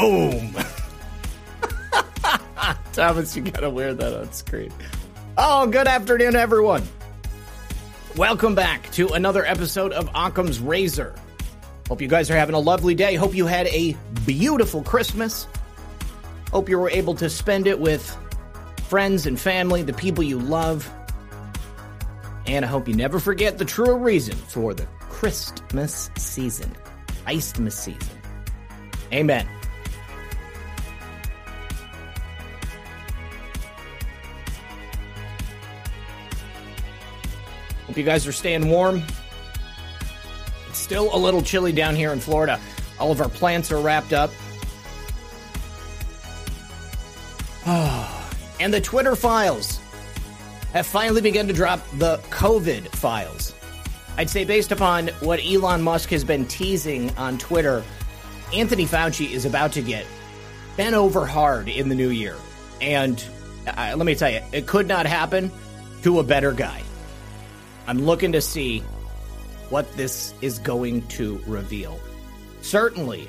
Boom! Thomas, you gotta wear that on screen. Oh, good afternoon, everyone. Welcome back to another episode of Occam's Razor. Hope you guys are having a lovely day. Hope you had a beautiful Christmas. Hope you were able to spend it with friends and family, the people you love. And I hope you never forget the true reason for the Christmas season, Christmas season. Amen. You guys are staying warm. It's still a little chilly down here in Florida. All of our plants are wrapped up. and the Twitter files have finally begun to drop the COVID files. I'd say, based upon what Elon Musk has been teasing on Twitter, Anthony Fauci is about to get bent over hard in the new year. And uh, let me tell you, it could not happen to a better guy. I'm looking to see what this is going to reveal. Certainly,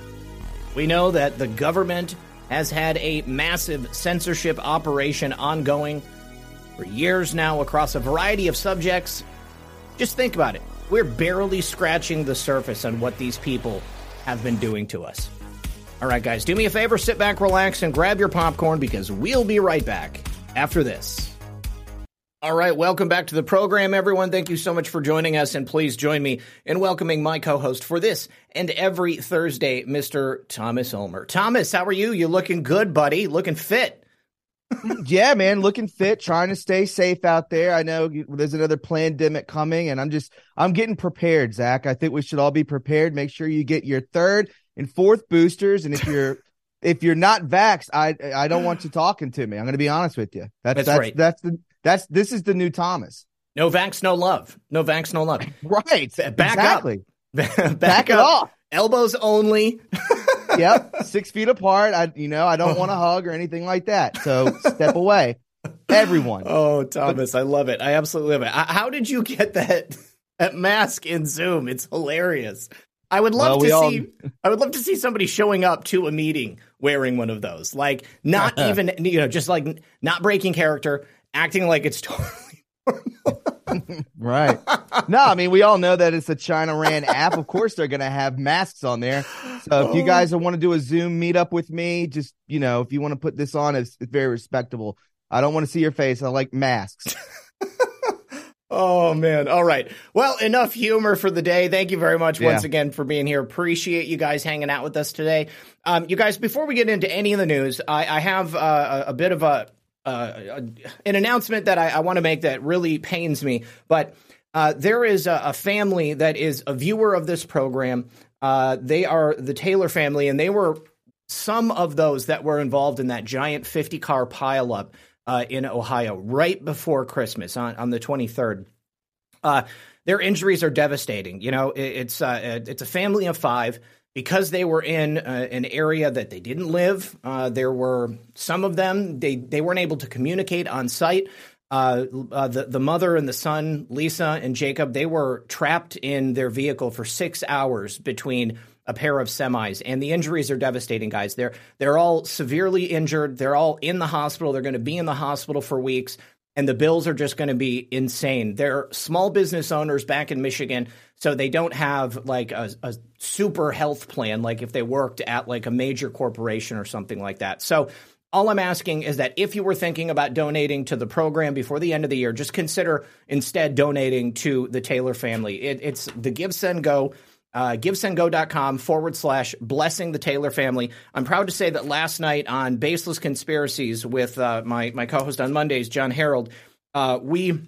we know that the government has had a massive censorship operation ongoing for years now across a variety of subjects. Just think about it. We're barely scratching the surface on what these people have been doing to us. All right, guys, do me a favor, sit back, relax, and grab your popcorn because we'll be right back after this. All right, welcome back to the program, everyone. Thank you so much for joining us, and please join me in welcoming my co-host for this and every Thursday, Mr. Thomas Ulmer. Thomas, how are you? You looking good, buddy? Looking fit? yeah, man, looking fit, trying to stay safe out there. I know there's another pandemic coming, and I'm just I'm getting prepared, Zak. I think we should all be prepared. Make sure you get your third and fourth boosters, and if you're if you're not vaxxed, I I don't want you talking to me. I'm going to be honest with you. That's that's, that's right. That's the that's this is the new Thomas. No vax, no love. No vax, no love. right. Back exactly. up. Back, Back up. it off. Elbows only. yep. Six feet apart. I you know, I don't want to hug or anything like that. So step away. Everyone. Oh, Thomas, but, I love it. I absolutely love it. How did you get that that mask in Zoom? It's hilarious. I would love well, to see all... I would love to see somebody showing up to a meeting wearing one of those. Like not even you know, just like not breaking character, acting like it's totally normal. right. No, I mean, we all know that it's a China ran app. Of course, they're going to have masks on there. So if you guys want to do a Zoom meetup with me, just, you know, if you want to put this on, it's, it's very respectable. I don't want to see your face. I like masks. Oh man. All right. Well, enough humor for the day. Thank you very much once again for being here. Appreciate you guys hanging out with us today. Um, you guys, before we get into any of the news, I, I have uh, a, bit of a uh, an announcement that I, I want to make that really pains me. But uh, there is a, a, family that is a viewer of this program. Uh, they are the Taylor family, and they were some of those that were involved in that giant 50 car pileup uh, in Ohio right before Christmas on, on the 23rd. Uh, their injuries are devastating. You know, it, it's uh, it's a family of five because they were in uh, an area that they didn't live, uh, there were some of them they they weren't able to communicate on site. Uh, uh, the the mother and the son, Lisa and Jacob, they were trapped in their vehicle for six hours between a pair of semis, and the injuries are devastating, guys. They're they're all severely injured. They're all in the hospital. They're going to be in the hospital for weeks and the bills are just going to be insane. They're small business owners back in Michigan, so they don't have like a, a, super health plan like if they worked at like a major corporation or something like that. So all I'm asking is that if you were thinking about donating to the program before the end of the year, just consider instead donating to the Taylor family. It, it's the Give Send Go uh, givesendgo.com forward slash blessing the Taylor family. I'm proud to say that last night on Baseless Conspiracies with uh, my, my co host on Mondays, Jon Herold, uh, we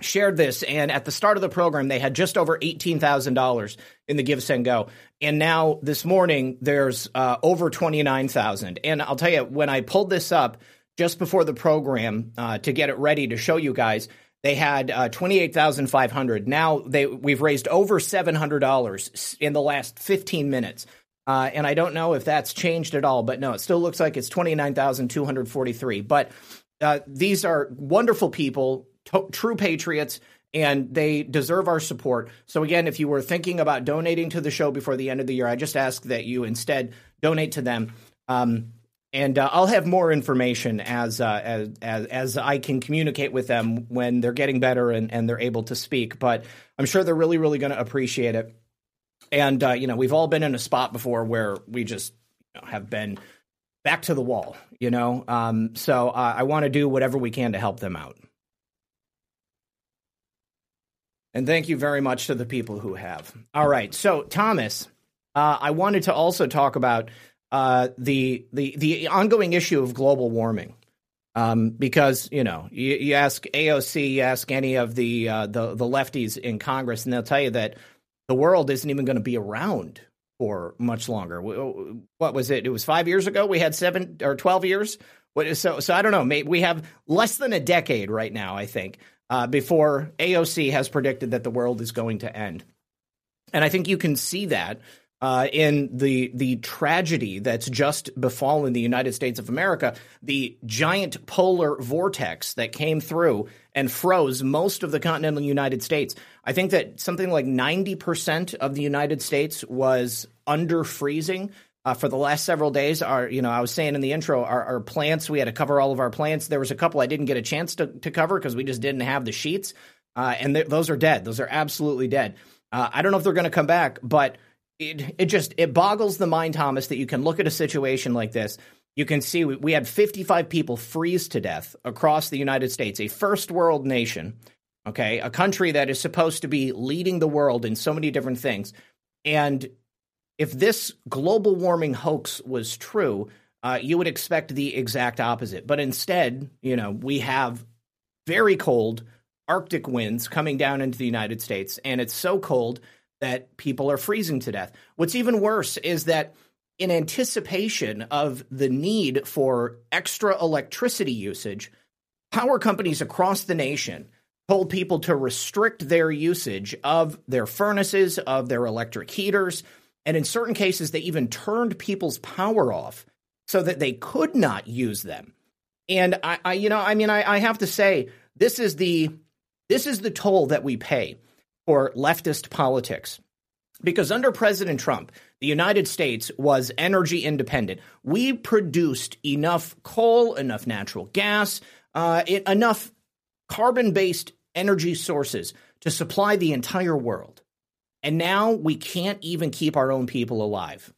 shared this, and at the start of the program, they had just over eighteen thousand dollars in the Give Send Go, and now this morning there's uh, over twenty nine thousand. And I'll tell you, when I pulled this up just before the program uh, to get it ready to show you guys, they had uh, twenty eight thousand five hundred. Now they we've raised over seven hundred dollars in the last fifteen minutes. Uh, and I don't know if that's changed at all, but no, it still looks like it's 29,243. But uh, these are wonderful people to- true patriots and they deserve our support. So again, if you were thinking about donating to the show before the end of the year, I just ask that you instead donate to them. Um, and uh, I'll have more information as, uh, as, as as I can communicate with them when they're getting better and, and they're able to speak. But I'm sure they're really really going to appreciate it. And uh, you know, we've all been in a spot before where we just you know, have been back to the wall. You know, um, so I want to do whatever we can to help them out. And thank you very much to the people who have. All right. So, Thomas, uh, I wanted to also talk about uh, the, the, the ongoing issue of global warming. Um, because you know, you, you, ask AOC, you ask any of the, uh, the the lefties in Congress, and they'll tell you that the world isn't even going to be around for much longer. What was it? It was five years ago. We had seven or twelve years. So, so I don't know. Maybe we have less than a decade right now. I think uh, before AOC has predicted that the world is going to end. And I think you can see that uh, in the the tragedy that's just befallen the United States of America, the giant polar vortex that came through and froze most of the continental United States. I think that something like ninety percent of the United States was under freezing uh, for the last several days. Our, you know, I was saying in the intro, our, our, plants, we had to cover all of our plants. There was a couple I didn't get a chance to, to cover because we just didn't have the sheets. Uh, and th- those are dead. Those are absolutely dead. Uh, I don't know if they're going to come back, but it, it just, it boggles the mind, Thomas, that you can look at a situation like this. You can see we, we had 55 people freeze to death across the United States, a first world nation, okay, a country that is supposed to be leading the world in so many different things. And if this global warming hoax was true, uh, you would expect the exact opposite. But instead, you know, we have very cold Arctic winds coming down into the United States, and it's so cold that people are freezing to death. What's even worse is that in anticipation of the need for extra electricity usage, power companies across the nation told people to restrict their usage of their furnaces, of their electric heaters, and in certain cases, they even turned people's power off so that they could not use them. And I, I you know, I mean, I, I have to say, this is the this is the toll that we pay for leftist politics. Because under President Trump, the United States was energy independent. We produced enough coal, enough natural gas, uh, it, enough carbon based energy sources to supply the entire world. And now we can't even keep our own people alive.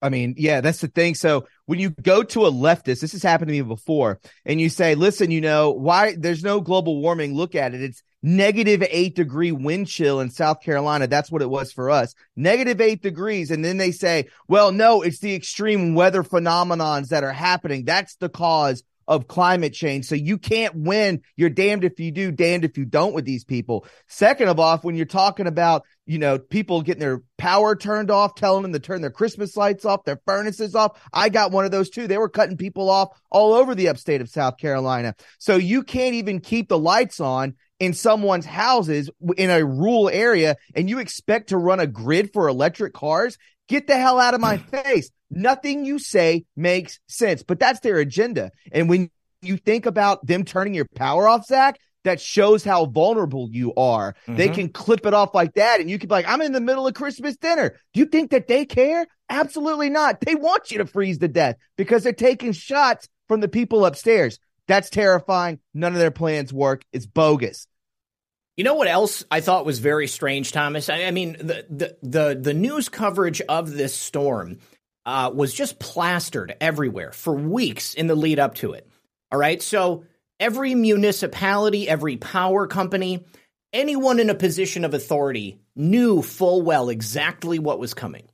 I mean, yeah, that's the thing. So when you go to a leftist, this has happened to me before, and you say, listen, you know, why there's no global warming, look at it. It's negative eight degree wind chill in South Carolina. That's what it was for us. Negative eight degrees. And then they say, well, no, it's the extreme weather phenomenons that are happening. That's the cause of climate change. So you can't win. You're damned if you do, damned if you don't with these people. Second of all, when you're talking about, you know, people getting their power turned off, telling them to turn their Christmas lights off, their furnaces off. I got one of those too. They were cutting people off all over the upstate of South Carolina. So you can't even keep the lights on in someone's houses in a rural area and you expect to run a grid for electric cars. Get the hell out of my face. Nothing you say makes sense, but that's their agenda. And when you think about them turning your power off, Zak, that shows how vulnerable you are. Mm-hmm. They can clip it off like that, and you can be like, I'm in the middle of Christmas dinner. Do you think that they care? Absolutely not. They want you to freeze to death because they're taking shots from the people upstairs. That's terrifying. None of their plans work. It's bogus. You know what else I thought was very strange, Thomas? I, I mean, the, the the the news coverage of this storm uh, was just plastered everywhere for weeks in the lead up to it. All right. So every municipality, every power company, anyone in a position of authority knew full well exactly what was coming.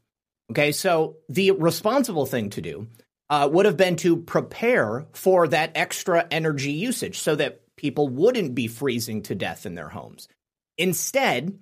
Okay. So the responsible thing to do uh, would have been to prepare for that extra energy usage so that people wouldn't be freezing to death in their homes. Instead,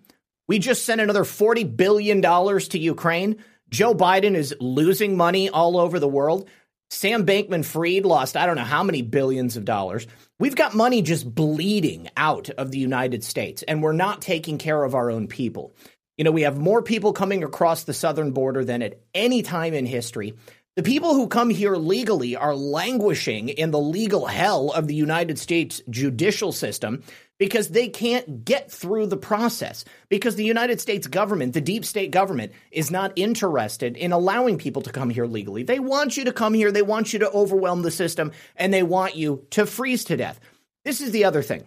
we just sent another $40 billion to Ukraine. Joe Biden is losing money all over the world. Sam Bankman Fried lost, I don't know how many billions of dollars. We've got money just bleeding out of the United States, and we're not taking care of our own people. You know, we have more people coming across the southern border than at any time in history. The people who come here legally are languishing in the legal hell of the United States judicial system because they can't get through the process. Because the United States government, the deep state government, is not interested in allowing people to come here legally. They want you to come here, they want you to overwhelm the system, and they want you to freeze to death. This is the other thing.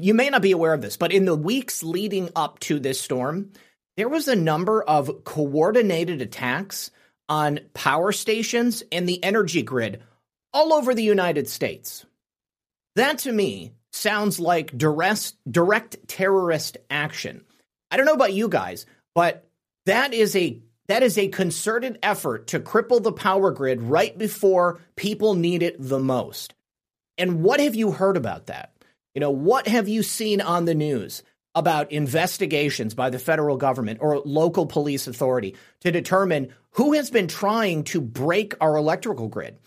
You may not be aware of this, but in the weeks leading up to this storm, there was a number of coordinated attacks on power stations and the energy grid all over the United States. That to me sounds like direct, direct terrorist action. I don't know about you guys, but that is a that is a concerted effort to cripple the power grid right before people need it the most. And what have you heard about that? You know, what have you seen on the news? About investigations by the federal government or local police authority to determine who has been trying to break our electrical grid.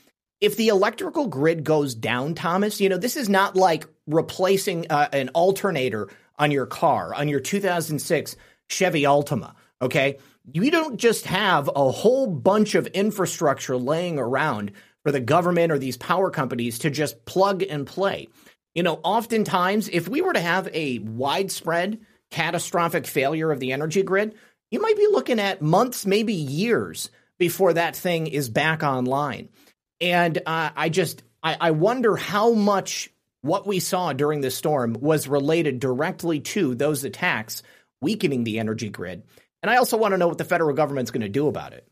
If the electrical grid goes down, Thomas, you know, this is not like replacing uh, an alternator on your car, on your 2006 Chevy Altima, okay? You don't just have a whole bunch of infrastructure laying around for the government or these power companies to just plug and play. You know, oftentimes, if we were to have a widespread catastrophic failure of the energy grid, you might be looking at months, maybe years before that thing is back online. And uh, I just, I, I wonder how much what we saw during the storm was related directly to those attacks weakening the energy grid. And I also want to know what the federal government's going to do about it.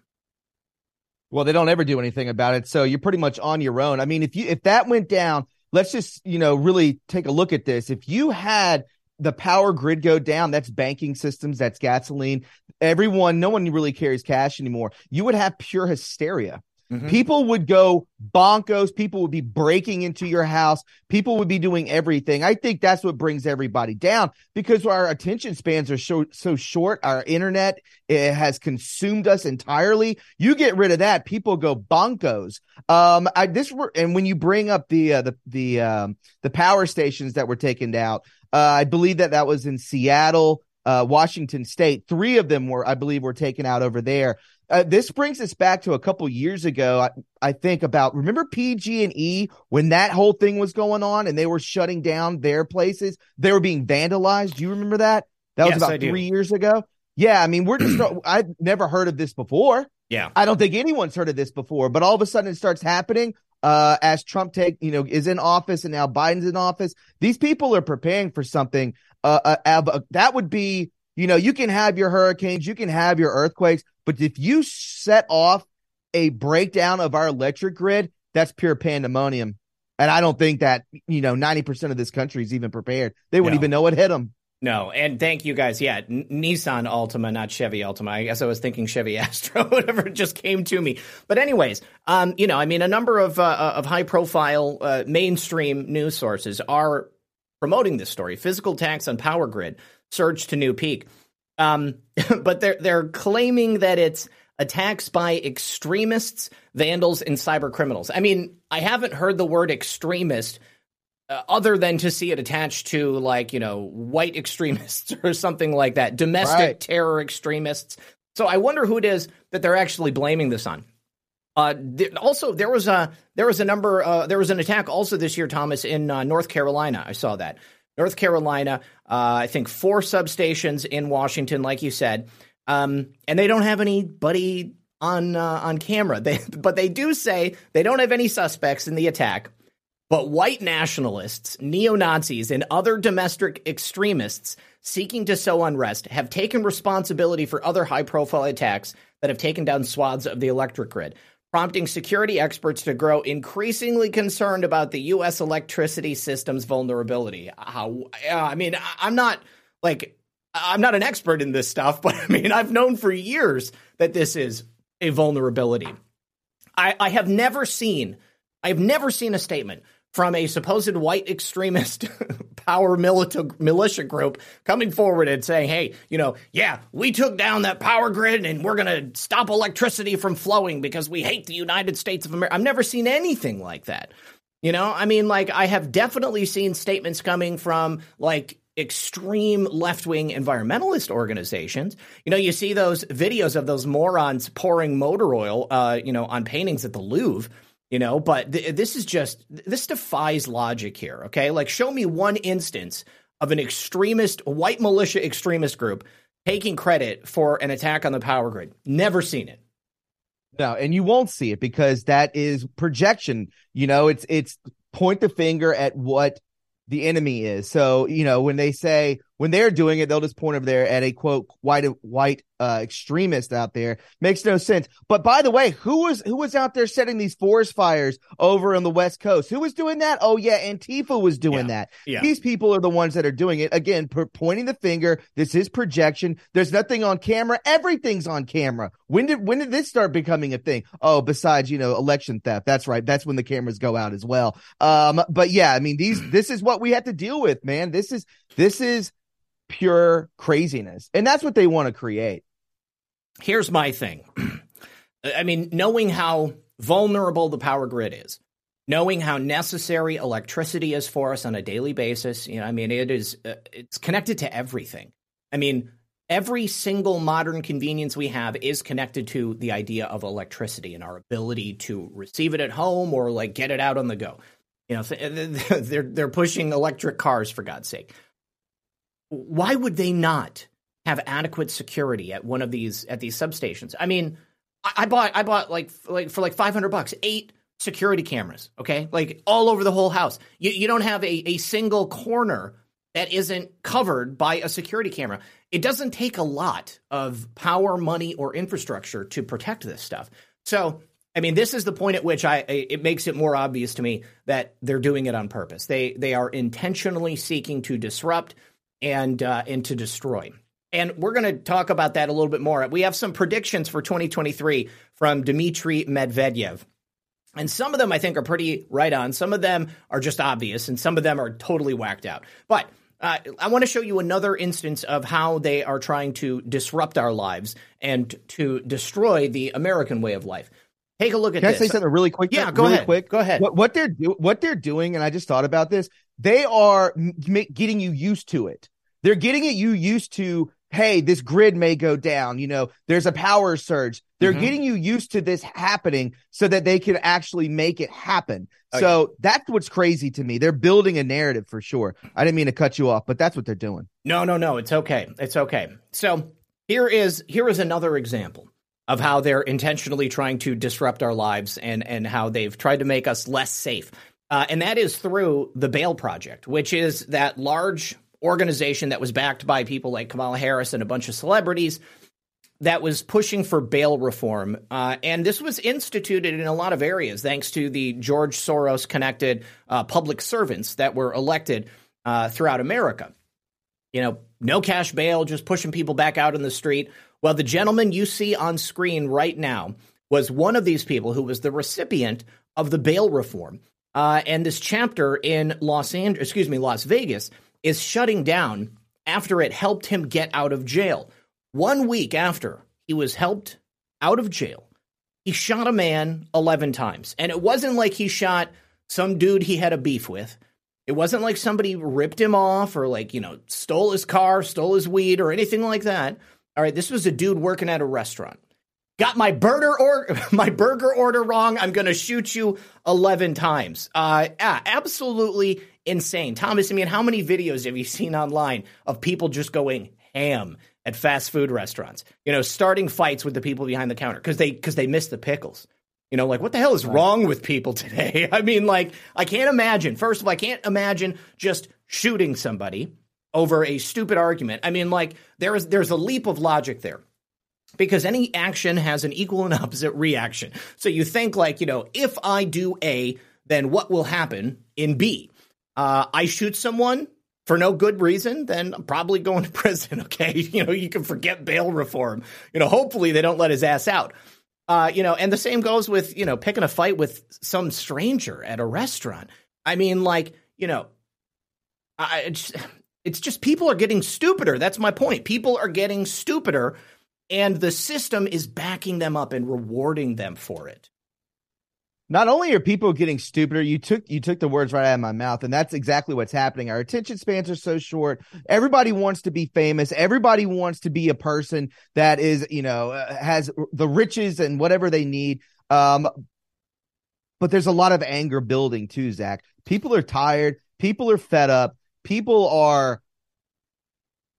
Well, they don't ever do anything about it, so you're pretty much on your own. I mean, if you if that went down, let's just, you know, really take a look at this. If you had the power grid go down, that's banking systems, that's gasoline. Everyone, no one really carries cash anymore. You would have pure hysteria. Mm-hmm. People would go bonkos. People would be breaking into your house. People would be doing everything. I think that's what brings everybody down because our attention spans are so, so short. Our internet has consumed us entirely. You get rid of that, people go bonkos. Um, I this and when you bring up the uh, the the um, the power stations that were taken out, uh, I believe that that was in Seattle, uh, Washington State. Three of them were, I believe, were taken out over there. Uh, this brings us back to a couple years ago. I, I think about remember PG and E when that whole thing was going on and they were shutting down their places. They were being vandalized. Do you remember that? That was yes, about three years ago. Yeah, I mean, we're just I've never heard of this before. Yeah, I don't think anyone's heard of this before. But all of a sudden, it starts happening uh, as Trump take you know is in office and now Biden's in office. These people are preparing for something. Uh, uh, uh that would be you know you can have your hurricanes, you can have your earthquakes, but if you set off a breakdown of our electric grid, that's pure pandemonium. And I don't think that, you know, 90% of this country is even prepared. They wouldn't no. even know what hit them. No, and thank you guys. Yeah, N- Nissan Altima, not Chevy Altima. I guess I was thinking Chevy Astro, whatever just came to me. But anyways, um, you know, I mean, a number of uh, uh of high profile uh, mainstream news sources are promoting this story. Physical tax on power grid surged to new peak. Um, but they're they're claiming that it's attacks by extremists, vandals, and cyber criminals. I mean, I haven't heard the word extremist uh, other than to see it attached to like you know white extremists or something like that, domestic right. terror extremists. So I wonder who it is that they're actually blaming this on. Uh, th- also, there was a there was a number uh, there was an attack also this year, Thomas, in uh, North Carolina. I saw that North Carolina. Uh, I think four substations in Washington, like you said, um, and they don't have anybody on uh, on camera. They, but they do say they don't have any suspects in the attack. But white nationalists, neo Nazis, and other domestic extremists seeking to sow unrest have taken responsibility for other high profile attacks that have taken down swaths of the electric grid prompting security experts to grow increasingly concerned about the U.S. electricity system's vulnerability. How, I mean, I'm not like, I'm not an expert in this stuff, but I mean, I've known for years that this is a vulnerability. I, I have never seen, I have never seen a statement from a supposed white extremist power militia group coming forward and saying, hey, you know, yeah, we took down that power grid and we're going to stop electricity from flowing because we hate the United States of America. I've never seen anything like that. You know, I mean, like, I have definitely seen statements coming from like extreme left wing environmentalist organizations. You know, you see those videos of those morons pouring motor oil, uh, you know, on paintings at the Louvre. You know, but th- this is just this defies logic here. Okay, like show me one instance of an extremist white militia extremist group taking credit for an attack on the power grid. Never seen it. No, and you won't see it because that is projection. You know, it's it's point the finger at what the enemy is. So, you know, when they say when they're doing it, they'll just point over there at a quote white white uh, extremist out there. Makes no sense. But by the way, who was who was out there setting these forest fires over on the West Coast? Who was doing that? Oh yeah, Antifa was doing yeah. that. Yeah. These people are the ones that are doing it. Again, per- pointing the finger. This is projection. There's nothing on camera. Everything's on camera. When did when did this start becoming a thing? Oh, besides you know election theft. That's right. That's when the cameras go out as well. Um, but yeah, I mean these this is what we have to deal with, man. This is this is pure craziness. And that's what they want to create. Here's my thing. I mean, knowing how vulnerable the power grid is, knowing how necessary electricity is for us on a daily basis, you know, I mean, it is uh, it's connected to everything. I mean, every single modern convenience we have is connected to the idea of electricity and our ability to receive it at home or like get it out on the go. You know, they're they're pushing electric cars for God's sake why would they not have adequate security at one of these at these substations? I mean, I, I bought I bought like like for like five hundred bucks eight security cameras. Okay, like all over the whole house. You you don't have a a single corner that isn't covered by a security camera. It doesn't take a lot of power, money, or infrastructure to protect this stuff. So, I mean, this is the point at which I it makes it more obvious to me that they're doing it on purpose. They they are intentionally seeking to disrupt and uh, and to destroy. And we're going to talk about that a little bit more. We have some predictions for 2023 from Dmitry Medvedev. And some of them I think are pretty right on. Some of them are just obvious, and some of them are totally whacked out. But uh, I want to show you another instance of how they are trying to disrupt our lives and to destroy the American way of life. Take a look at Can this. I say something really quick? Yeah, go really ahead. Quick, go ahead. What, what they're do- what they're doing, and I just thought about this. They are m- getting you used to it. They're getting it you used to, hey, this grid may go down. You know, there's a power surge. They're mm-hmm. getting you used to this happening so that they can actually make it happen. Oh, so yeah. that's what's crazy to me. They're building a narrative for sure. I didn't mean to cut you off, but that's what they're doing. No, no, no. It's okay. It's okay. So here is here is another example of how they're intentionally trying to disrupt our lives and and how they've tried to make us less safe. Uh, and that is through the Bail Project, which is that large organization that was backed by people like Kamala Harris and a bunch of celebrities that was pushing for bail reform. Uh, and this was instituted in a lot of areas thanks to the George Soros connected uh, public servants that were elected uh, throughout America. You know, no cash bail, just pushing people back out in the street. Well, the gentleman you see on screen right now was one of these people who was the recipient of the bail reform. Uh, and this chapter in Los Angeles, excuse me, Las Vegas, is shutting down after it helped him get out of jail. One week after he was helped out of jail, he shot a man 11 times. And it wasn't like he shot some dude he had a beef with. It wasn't like somebody ripped him off or like, you know, stole his car, stole his weed or anything like that. All right, this was a dude working at a restaurant. Got my burger or my burger order wrong. I'm going to shoot you 11 times. Uh yeah, absolutely insane. Thomas, I mean, how many videos have you seen online of people just going ham at fast food restaurants? You know, starting fights with the people behind the counter because they because they miss the pickles. You know, like what the hell is wrong with people today? I mean, like I can't imagine. First of all, I can't imagine just shooting somebody over a stupid argument. I mean, like there is there's a leap of logic there because any action has an equal and opposite reaction. So you think like, you know, if I do A, then what will happen in B? Uh, I shoot someone for no good reason, then I'm probably going to prison. Okay, you know, you can forget bail reform. You know, hopefully they don't let his ass out. Uh, you know, and the same goes with you know picking a fight with some stranger at a restaurant. I mean, like, you know, I, it's, it's just people are getting stupider. That's my point. People are getting stupider, and the system is backing them up and rewarding them for it not only are people getting stupider, you took you took the words right out of my mouth, and that's exactly what's happening. Our attention spans are so short. Everybody wants to be famous. Everybody wants to be a person that is, you know, uh, has the riches and whatever they need. Um, but there's a lot of anger building too, Zak. People are tired. People are fed up. People are,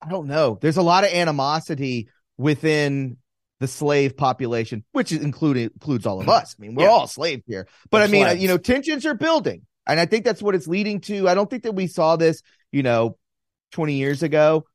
I don't know. There's a lot of animosity within the slave population, which including includes all of us. I mean, we're yeah. all slaves here. But we're I mean, slaves. you know, tensions are building. And I think that's what it's leading to. I don't think that we saw this, you know, 20 years ago,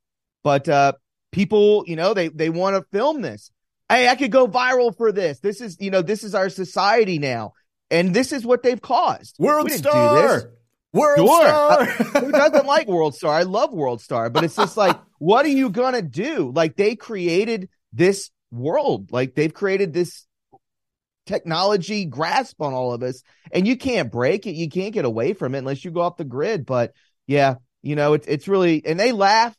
but uh people, you know, they they want to film this. Hey, I could go viral for this. This is, you know, this is our society now. And this is what they've caused. World Star. World sure. Star. Who doesn't like World Star? I love World Star, but it's just like, what are you gonna do? Like they created this world. Like they've created this technology grasp on all of us, and you can't break it. You can't get away from it unless you go off the grid. But yeah, you know, it's it's really and they laugh.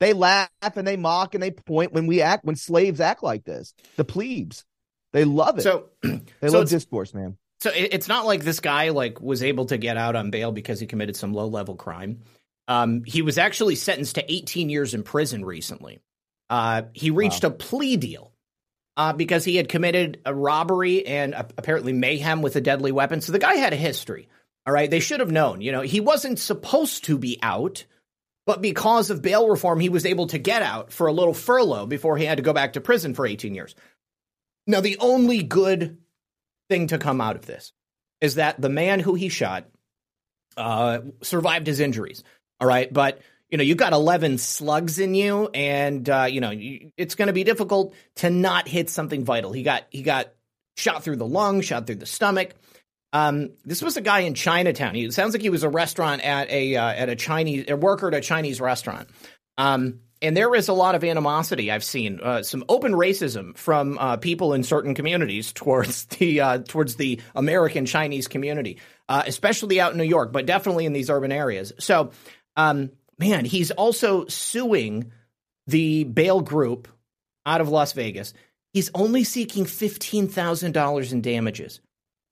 They laugh and they mock and they point when we act when slaves act like this. The plebes, they love it. So they so love discourse, man. So it's not like this guy like was able to get out on bail because he committed some low level crime. Um, he was actually sentenced to 18 years in prison recently. Uh, he reached wow. a plea deal uh, because he had committed a robbery and apparently mayhem with a deadly weapon. So the guy had a history. All right. They should have known. You know, he wasn't supposed to be out, but because of bail reform, he was able to get out for a little furlough before he had to go back to prison for 18 years. Now, the only good thing to come out of this is that the man who he shot uh, survived his injuries. All right. But you know, you've got 11 slugs in you and, uh, you know, it's going to be difficult to not hit something vital. He got, he got shot through the lung, shot through the stomach. Um, this was a guy in Chinatown. He, it sounds like he was a restaurant at a, uh, at a Chinese, a worker at a Chinese restaurant. Um, and there is a lot of animosity I've seen, uh, some open racism from uh, people in certain communities towards the uh, towards the American Chinese community, uh, especially out in New York, but definitely in these urban areas. So um, man, he's also suing the bail group out of Las Vegas. He's only seeking $15,000 in damages.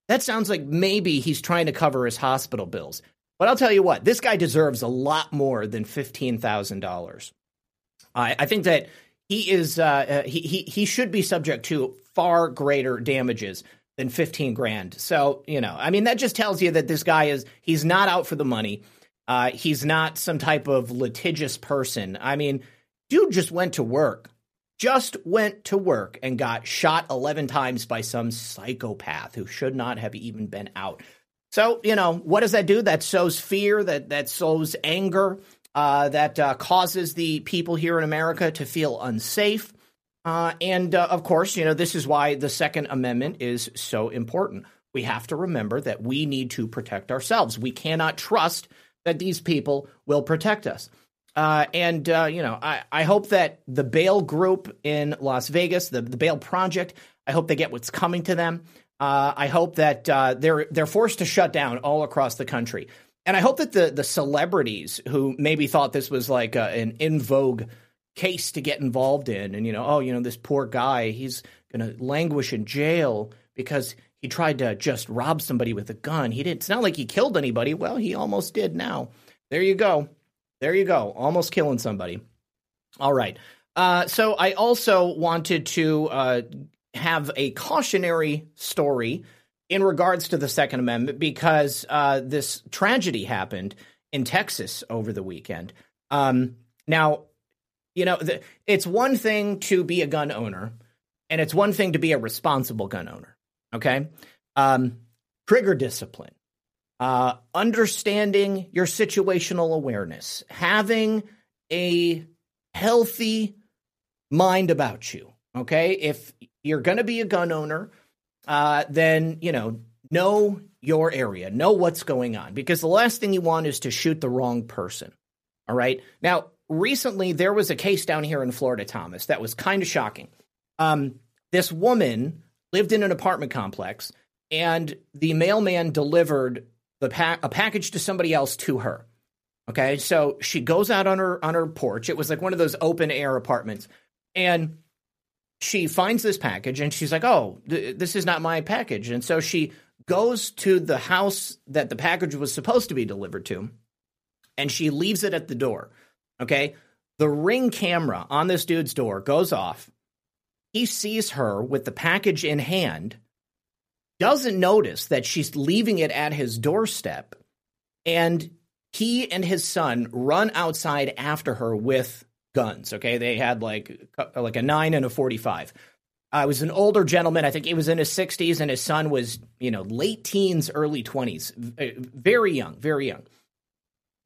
That sounds like maybe he's trying to cover his hospital bills. But I'll tell you what, this guy deserves a lot more than $15,000. I, I think that he is uh, uh, he, he he should be subject to far greater damages than 15 grand. So, you know, I mean that just tells you that this guy is he's not out for the money. Uh, he's not some type of litigious person. I mean, dude just went to work, just went to work and got shot 11 times by some psychopath who should not have even been out. So, you know, what does that do? That sows fear, that, that sows anger, uh, that uh, causes the people here in America to feel unsafe. Uh, and uh, of course, you know, this is why the Second Amendment is so important. We have to remember that we need to protect ourselves. We cannot trust that these people will protect us. Uh, and uh, you know, I, I hope that the bail group in Las Vegas, the, the bail project, I hope they get what's coming to them. Uh, I hope that uh, they're they're forced to shut down all across the country, and I hope that the the celebrities who maybe thought this was like a, an in vogue case to get involved in, and you know, oh, you know, this poor guy, he's going to languish in jail because he tried to just rob somebody with a gun. He didn't. It's not like he killed anybody. Well, he almost did. Now, there you go. There you go. Almost killing somebody. All right. Uh, so I also wanted to uh, have a cautionary story in regards to the Second Amendment because uh, this tragedy happened in Texas over the weekend. Um, now, you know, the, it's one thing to be a gun owner, and it's one thing to be a responsible gun owner. Okay. Um, trigger discipline, uh, understanding your situational awareness, having a healthy mind about you. Okay. If you're going to be a gun owner, uh, then, you know, know your area, know what's going on, because the last thing you want is to shoot the wrong person. All right. Now, recently there was a case down here in Florida, Thomas, that was kind of shocking. Um, this woman lived in an apartment complex, and the mailman delivered the pa- a package to somebody else to her. Okay, so she goes out on her on her porch. It was like one of those open air apartments, and she finds this package and she's like, "Oh, th- this is not my package." And so she goes to the house that the package was supposed to be delivered to, and she leaves it at the door. Okay, the ring camera on this dude's door goes off. He sees her with the package in hand, doesn't notice that she's leaving it at his doorstep, and he and his son run outside after her with guns. Okay, they had like like a nine and a forty-five. I was an older gentleman. I think he was in his sixties, and his son was you know late teens, early twenties, very young, very young.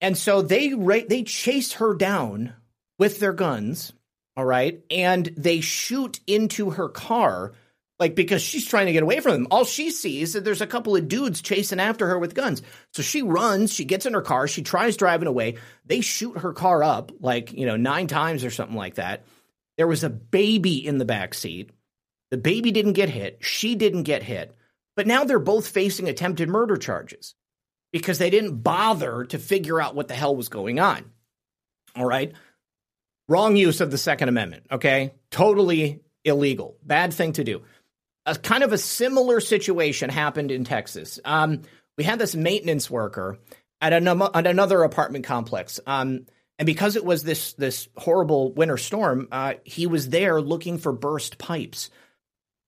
And so they they chase her down with their guns. All right, and they shoot into her car like because she's trying to get away from them. All she sees is that there's a couple of dudes chasing after her with guns. So she runs, she gets in her car, she tries driving away. They shoot her car up like, you know, 9 times or something like that. There was a baby in the back seat. The baby didn't get hit, she didn't get hit. But now they're both facing attempted murder charges because they didn't bother to figure out what the hell was going on. All right? Wrong use of the second amendment, okay? Totally illegal. Bad thing to do a kind of a similar situation happened in Texas. Um, we had this maintenance worker at, at another apartment complex. Um, and because it was this this horrible winter storm, uh, he was there looking for burst pipes.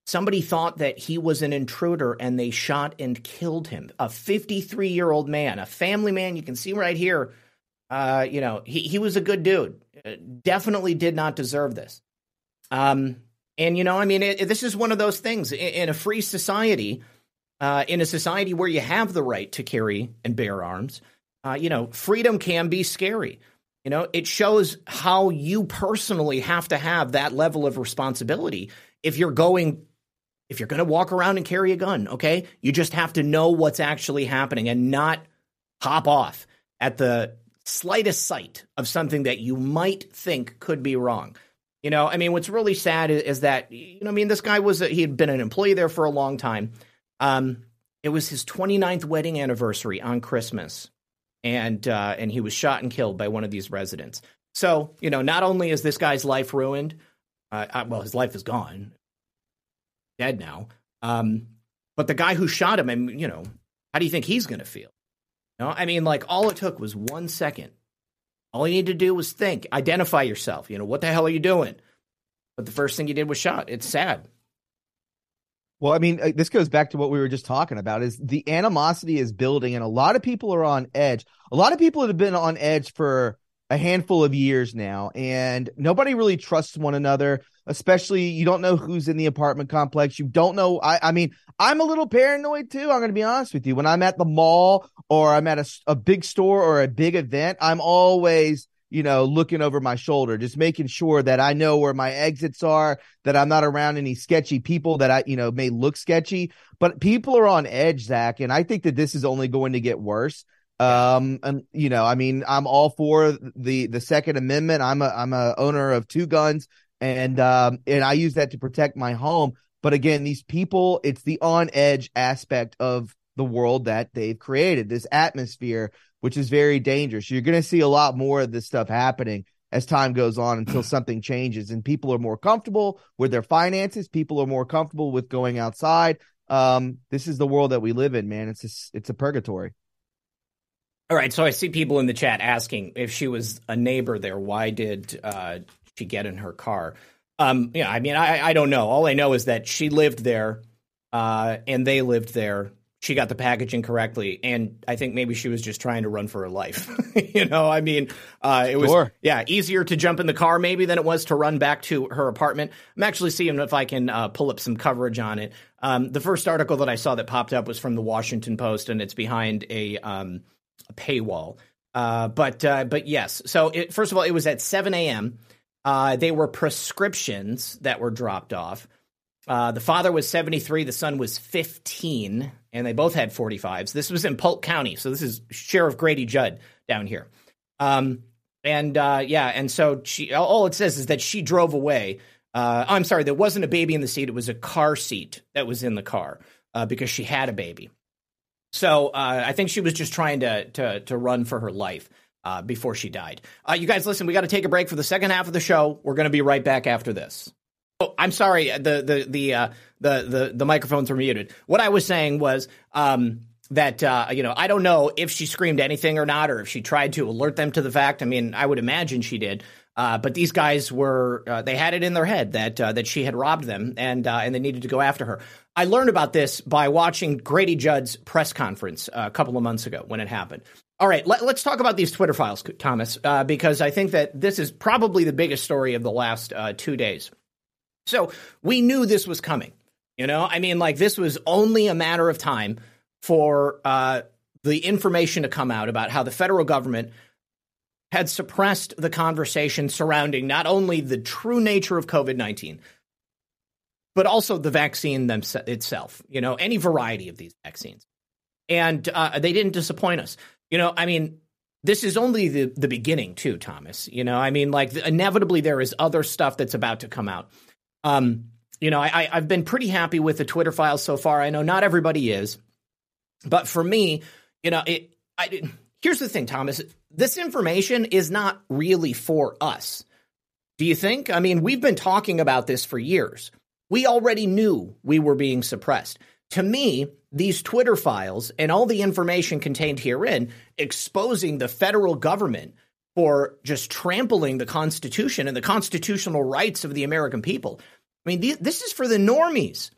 Somebody thought that he was an intruder and they shot and killed him. A 53 year old man, a family man. You can see right here. Uh, you know, he, he was a good dude. Uh, definitely did not deserve this. Um, and, you know, I mean, it, this is one of those things in, in a free society, uh, in a society where you have the right to carry and bear arms, uh, you know, freedom can be scary. You know, it shows how you personally have to have that level of responsibility if you're going if you're going to walk around and carry a gun, okay? You just have to know what's actually happening and not hop off at the slightest sight of something that you might think could be wrong. You know, I mean, what's really sad is, that you know, I mean, this guy was a, he had been an employee there for a long time. Um, it was his 29th wedding anniversary on Christmas, and uh, and he was shot and killed by one of these residents. So you know, not only is this guy's life ruined, uh, uh well, his life is gone, dead now. Um, but the guy who shot him, and you know, how do you think he's going to feel? Know, I mean, like all it took was one second all you need to do was think, identify yourself. You know, what the hell are you doing? But the first thing you did was shot. It's sad. Well, I mean, uh, this goes back to what we were just talking about is the animosity is building and a lot of people are on edge. A lot of people have been on edge for a handful of years now and nobody really trusts one another especially you don't know who's in the apartment complex. You don't know i, I mean i'm a little paranoid too i'm going to be honest with you. When i'm at the mall or i'm at a, a big store or a big event i'm always you know looking over my shoulder just making sure that i know where my exits are that i'm not around any sketchy people that i you know may look sketchy. But people are on edge Zak and i think that this is only going to get worse. Um, and you know, I mean, I'm all for the the Second Amendment. I'm a I'm a owner of two guns, and um, and I use that to protect my home. But again, these people, it's the on edge aspect of the world that they've created, this atmosphere, which is very dangerous. You're going to see a lot more of this stuff happening as time goes on until something changes and people are more comfortable with their finances. People are more comfortable with going outside. Um, this is the world that we live in, man. It's a, it's a purgatory. All right, so I see people in the chat asking if she was a neighbor there, why did uh, she get in her car? Um, yeah, I mean, I, I don't know. All I know is that she lived there, uh, and they lived there. She got the packaging correctly, and I think maybe she was just trying to run for her life. you know, I mean, uh, it was sure. yeah easier to jump in the car maybe than it was to run back to her apartment. I'm actually seeing if I can uh, pull up some coverage on it. Um, the first article that I saw that popped up was from the Washington Post, and it's behind a um, a paywall. Uh, but uh, but yes, so it, first of all, it was at 7 a.m. Uh, they were prescriptions that were dropped off. Uh, the father was 73, the son was 15, and they both had 45s. This was in Polk County, so this is Sheriff Grady Judd down here. Um, and uh, yeah, and so she all it says is that she drove away. Uh, I'm sorry, there wasn't a baby in the seat; it was a car seat that was in the car because she had a baby. So uh, I think she was just trying to to, to run for her life. Uh, before she died. Uh, you guys, listen, we got to take a break for the second half of the show. We're going to be right back after this. Oh, I'm sorry. The the the uh, the the the microphones were muted. What I was saying was um, that uh, you know I don't know if she screamed anything or not, or if she tried to alert them to the fact. I mean, I would imagine she did. Uh, but these guys were uh, they had it in their head that uh, that she had robbed them and uh, and they needed to go after her. I learned about this by watching Grady Judd's press conference uh, a couple of months ago when it happened. All right, let, us talk about these Twitter files, Thomas, uh, because I think that this is probably the biggest story of the last uh, two days. So we knew this was coming. You know, I mean, like this was only a matter of time for uh, the information to come out about how the federal government had suppressed the conversation surrounding not only the true nature of COVID 19, but also the vaccine itself, you know, any variety of these vaccines. And uh, they didn't disappoint us. You know, I mean, this is only the, the beginning, too, Thomas. You know, I mean, like, inevitably there is other stuff that's about to come out. Um, you know, I, I've been pretty happy with the Twitter files so far. I know not everybody is, but for me, you know, it. I, here's the thing, Thomas. This information is not really for us. Do you think? I mean, we've been talking about this for years. We already knew we were being suppressed. To me, these Twitter files and all the information contained herein exposing the federal government for just trampling the Constitution and the constitutional rights of the American people. I mean, this is for the normies.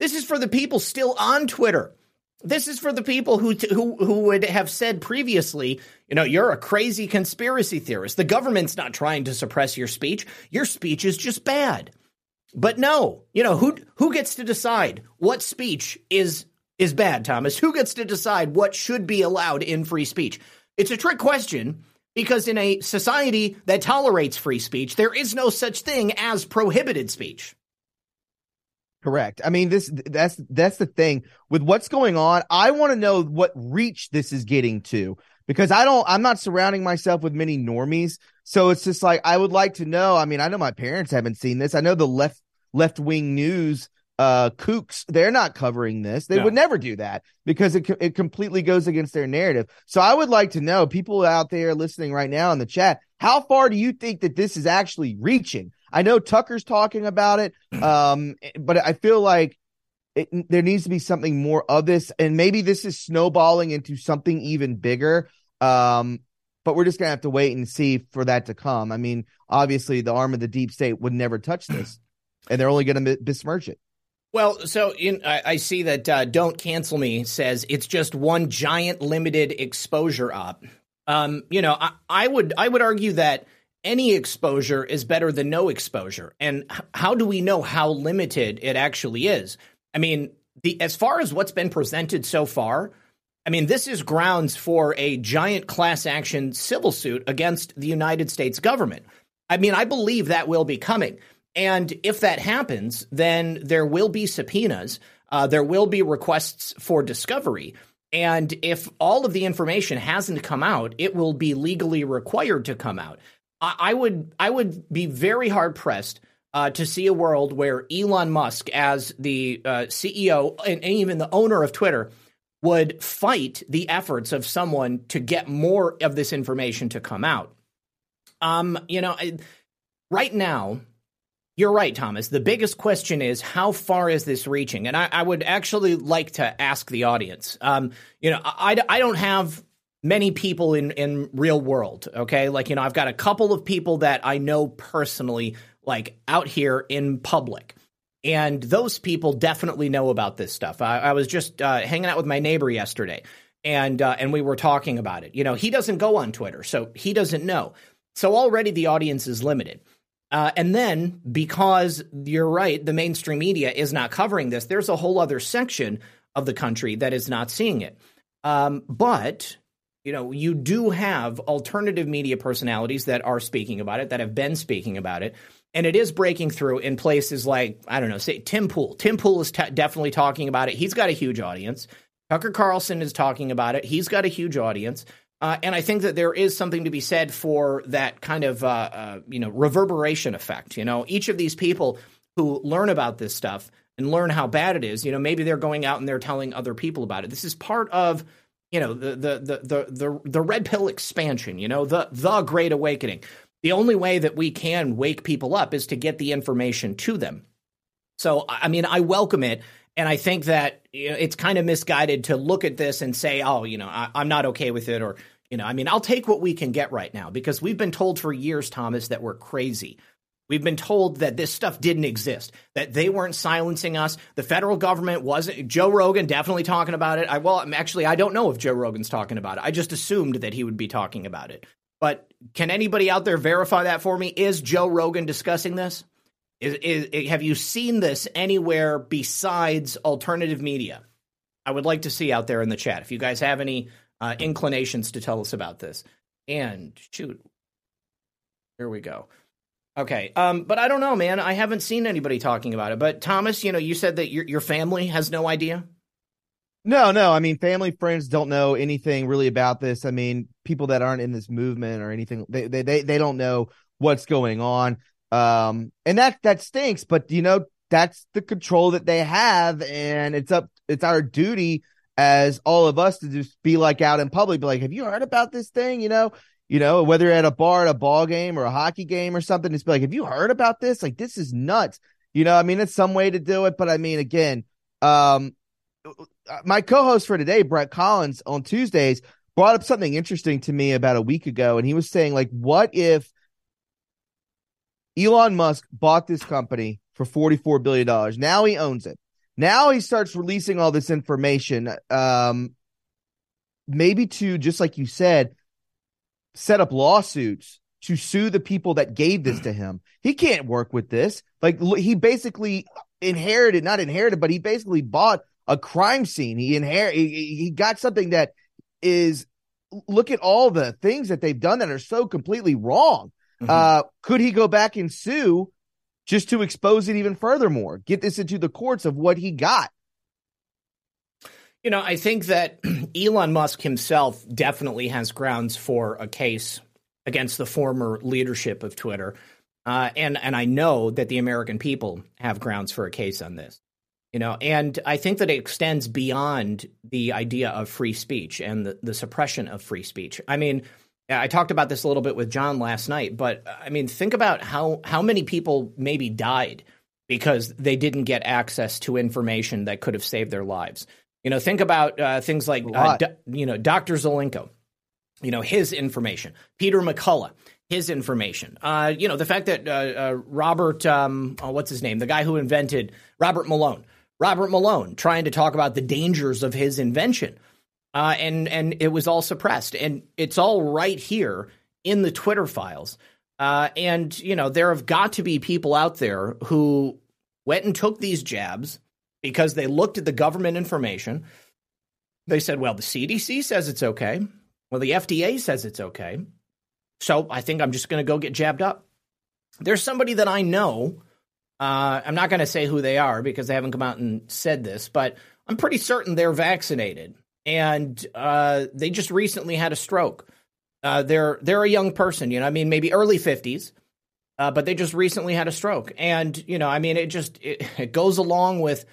This is for the people still on Twitter. This is for the people who who who would have said previously, you know, you're a crazy conspiracy theorist. The government's not trying to suppress your speech. Your speech is just bad. But no, you know, who who gets to decide what speech is is bad, Thomas? Who gets to decide what should be allowed in free speech? It's a trick question because in a society that tolerates free speech, there is no such thing as prohibited speech. Correct. I mean, this that's that's the thing with what's going on. I want to know what reach this is getting to because I don't. I'm not surrounding myself with many normies, so it's just like I would like to know. I mean, I know my parents haven't seen this. I know the left left wing news uh kooks they're not covering this. They would never do that because it it completely goes against their narrative. So i would like to know people out there listening right now in the chat how far do you think that this is actually reaching? I know tucker's talking about it um but i feel like it, there needs to be something more of this and maybe this is snowballing into something even bigger um but we're just gonna have to wait and see for that to come. I mean obviously the arm of the deep state would never touch this and they're only going to besmirch it well, so in, I, I, see that uh, "Don't Cancel Me" says it's just one giant limited exposure op. Um, you know, I, I, would I would argue that any exposure is better than no exposure. And how do we know how limited it actually is? I mean, the as far as what's been presented so far, I mean, this is grounds for a giant class action civil suit against the United States government. I mean, I believe that will be coming. And if that happens, then there will be subpoenas. Uh, there will be requests for discovery. And if all of the information hasn't come out, it will be legally required to come out. I, I would I would be very hard pressed uh, to see a world where Elon Musk, as the uh, CEO and even the owner of Twitter, would fight the efforts of someone to get more of this information to come out. Um, you know, I, right now, you're right, Thomas. The biggest question is how far is this reaching? And I, I would actually like to ask the audience. Um, you know, I, I don't have many people in in real world. Okay, like you know, I've got a couple of people that I know personally, like out here in public. And those people definitely know about this stuff. I, I was just uh, hanging out with my neighbor yesterday, and uh, and we were talking about it. You know, he doesn't go on Twitter, so he doesn't know. So already the audience is limited. Uh, and then, because you're right, the mainstream media is not covering this, there's a whole other section of the country that is not seeing it. Um, but, you know, you do have alternative media personalities that are speaking about it, that have been speaking about it. And it is breaking through in places like, I don't know, say Tim Pool. Tim Pool is t- definitely talking about it. He's got a huge audience. Tucker Carlson is talking about it. He's got a huge audience. Uh, and I think that there is something to be said for that kind of uh, uh, you know reverberation effect. You know, each of these people who learn about this stuff and learn how bad it is, you know, maybe they're going out and they're telling other people about it. This is part of you know the the the the the, the red pill expansion, you know, the the great awakening. The only way that we can wake people up is to get the information to them. So I mean, I welcome it and I think that you know, it's kind of misguided to look at this and say, "Oh, you know, I, I'm not okay with it," or you know, I mean, I'll take what we can get right now because we've been told for years, Thomas, that we're crazy. We've been told that this stuff didn't exist, that they weren't silencing us. The federal government wasn't. Joe Rogan definitely talking about it. I well, actually, I don't know if Joe Rogan's talking about it. I just assumed that he would be talking about it. But can anybody out there verify that for me? Is Joe Rogan discussing this? Is, is, have you seen this anywhere besides alternative media? I would like to see out there in the chat if you guys have any uh, inclinations to tell us about this. And shoot, here we go. Okay. Um, but I don't know, man. I haven't seen anybody talking about it. But Thomas, you know, you said that your your family has no idea. No, no. I mean, family, friends don't know anything really about this. I mean, people that aren't in this movement or anything, they they they, they don't know what's going on. Um, and that that stinks. But you know, that's the control that they have, and it's up. It's our duty as all of us to just be like out in public, be like, "Have you heard about this thing?" You know, you know, whether at a bar, at a ball game, or a hockey game or something, it's be like, have you heard about this? Like, this is nuts. You know, I mean, it's some way to do it, but I mean, again, um, my co-host for today, Brett Collins, on Tuesdays, brought up something interesting to me about a week ago, and he was saying, like, what if Elon Musk bought this company for forty-four billion dollars? Now he owns it. Now he starts releasing all this information, um, maybe to just like you said set up lawsuits to sue the people that gave this to him. He can't work with this. Like he basically inherited, not inherited, but he basically bought a crime scene. He inherit, he, he got something that is look at all the things that they've done that are so completely wrong. Mm-hmm. Uh, could he go back and sue just to expose it even furthermore? Get this into the courts of what he got. You know, I think that Elon Musk himself definitely has grounds for a case against the former leadership of Twitter. Uh, and and I know that the American people have grounds for a case on this. You know, and I think that it extends beyond the idea of free speech and the, the suppression of free speech. I mean, I talked about this a little bit with Jon last night, but I mean, think about how how many people maybe died because they didn't get access to information that could have saved their lives. You know, think about uh, things like uh, do, you know Dr. Zelenko, you know his information, Peter McCullough, his information. Uh, you know the fact that uh, uh, Robert, um, oh, what's his name, the guy who invented Robert Malone, Robert Malone, trying to talk about the dangers of his invention, uh, and and it was all suppressed, and it's all right here in the Twitter files. and you know there have got to be people out there who went and took these jabs because they looked at the government information. They said, well, the CDC says it's okay. Well, the FDA says it's okay. So I think I'm just going to go get jabbed up. There's somebody that I know. Uh, I'm not going to say who they are because they haven't come out and said this, but I'm pretty certain they're vaccinated and uh, they just recently had a stroke. Uh, they're they're a young person, you know. I mean, maybe early 50s, uh, but they just recently had a stroke, and you know, I mean, it just it, it goes along with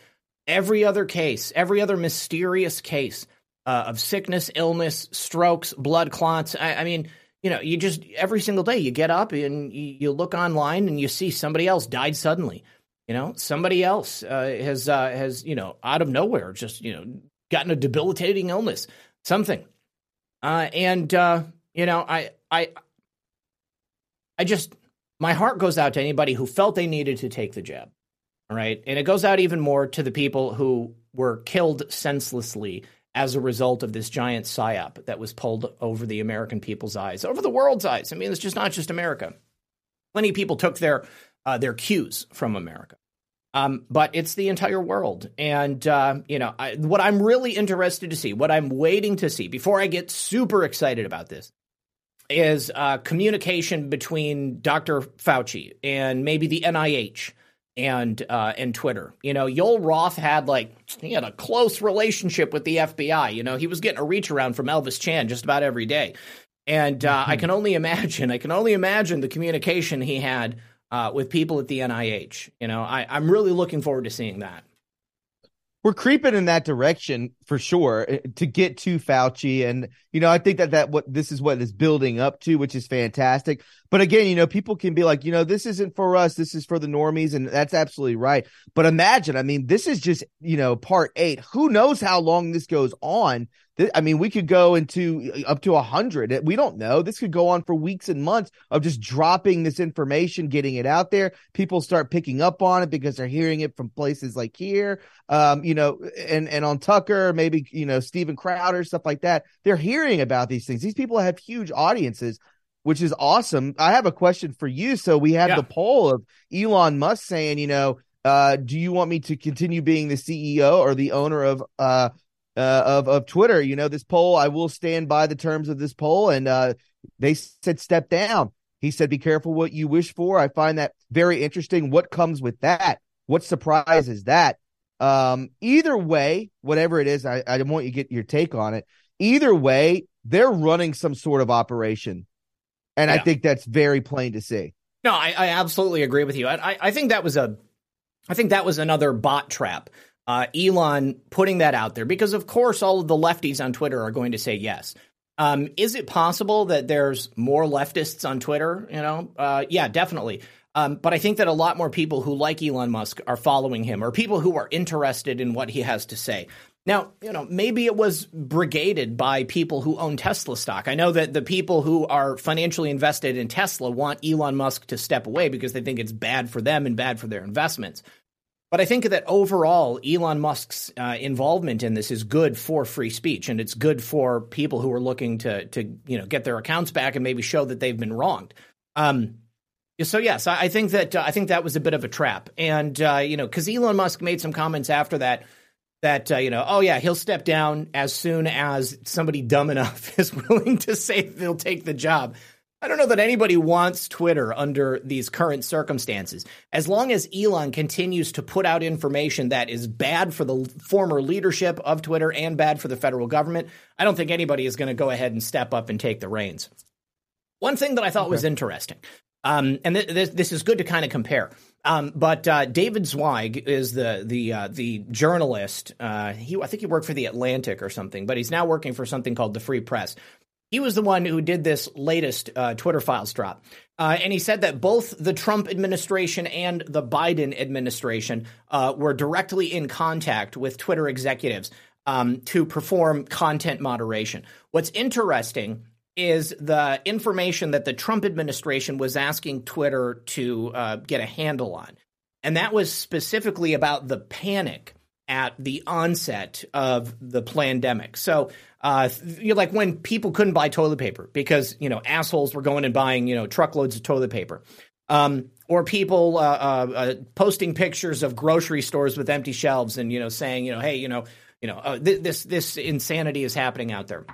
every other case, every other mysterious case uh, of sickness, illness, strokes, blood clots. I, I, mean, you know, you just every single day you get up and you, you, look online and you see somebody else died suddenly. You know, somebody else uh, has uh, has you know out of nowhere just you know gotten a debilitating illness, something. Uh, and uh, you know, I I I just my heart goes out to anybody who felt they needed to take the jab right? And it goes out even more to the people who were killed senselessly as a result of this giant psyop that was pulled over the American people's eyes, over the world's eyes. I mean, it's just not just America. Plenty of people took their uh, their cues from America. Um, but it's the entire world. And, uh, you know, I, what I'm really interested to see, what I'm waiting to see before I get super excited about this, is uh, communication between Dr. Fauci and maybe the NIH and uh, and Twitter. You know, Joel Roth had like he had a close relationship with the FBI. You know, he was getting a reach around from Elvis Chan just about every day, and uh, mm-hmm. I can only imagine. I can only imagine the communication he had uh, with people at the NIH. You know, I, I'm really looking forward to seeing that. we're creeping in that direction for sure eh, to get to Fauci. And, you know, I think that that what this is what is building up to, which is fantastic. But again, you know, people can be like, you know, this isn't for us. This is for the normies. And that's absolutely right. But imagine, I mean, this is just, you know, part eight. Who knows how long this goes on? I mean, we could go into up to a hundred. We don't know. This could go on for weeks and months of just dropping this information, getting it out there. People start picking up on it because they're hearing it from places like here, um, you know, and and on Tucker, maybe you know Steven Crowder, stuff like that. They're hearing about these things. These people have huge audiences, which is awesome. I have a question for you. So we have yeah. the poll of Elon Musk saying, you know, uh, do you want me to continue being the CEO or the owner of uh, uh, of of Twitter. You know, this poll, I will stand by the terms of this poll, and uh, they said step down. He said, "Be careful what you wish for." I find that very interesting. What comes with that? What surprises that? Um, either way, whatever it is, I, I want you to get your take on it. Either way, they're running some sort of operation, and yeah. I think that's very plain to see. No, I, I absolutely agree with you. I, I think that was a, I think that was another bot trap uh, Elon putting that out there because, of course, all of the lefties on Twitter are going to say yes. Um, is it possible that there's more leftists on Twitter? You know, uh, yeah, definitely. Um, but I think that a lot more people who like Elon Musk are following him, or people who are interested in what he has to say. Now, you know, maybe it was brigaded by people who own Tesla stock. I know that the people who are financially invested in Tesla want Elon Musk to step away because they think it's bad for them and bad for their investments. But I think that overall, Elon Musk's uh, involvement in this is good for free speech, and it's good for people who are looking to to you know get their accounts back and maybe show that they've been wronged. Um, so yes, I, think that uh, I think that was a bit of a trap, and uh, you know, because Elon Musk made some comments after that that uh, you know, oh yeah, he'll step down as soon as somebody dumb enough is willing to say they'll take the job. I don't know that anybody wants Twitter under these current circumstances. As long as Elon continues to put out information that is bad for the former leadership of Twitter and bad for the federal government, I don't think anybody is going to go ahead and step up and take the reins. One thing that I thought okay. was interesting, um, and th- this, this is good to kind of compare. Um, but uh, David Zweig is the the uh, the journalist. Uh, he I think he worked for the Atlantic or something, but he's now working for something called the Free Press. He was the one who did this latest uh, Twitter files drop. Uh, and he said that both the Trump administration and the Biden administration uh, were directly in contact with Twitter executives um, to perform content moderation. What's interesting is the information that the Trump administration was asking Twitter to uh, get a handle on. And that was specifically about the panic at the onset of the pandemic. So uh, you like when people couldn't buy toilet paper because you know assholes were going and buying you know truckloads of toilet paper, um, or people uh, uh, uh posting pictures of grocery stores with empty shelves and you know saying you know hey you know you know uh, th- this this insanity is happening out there.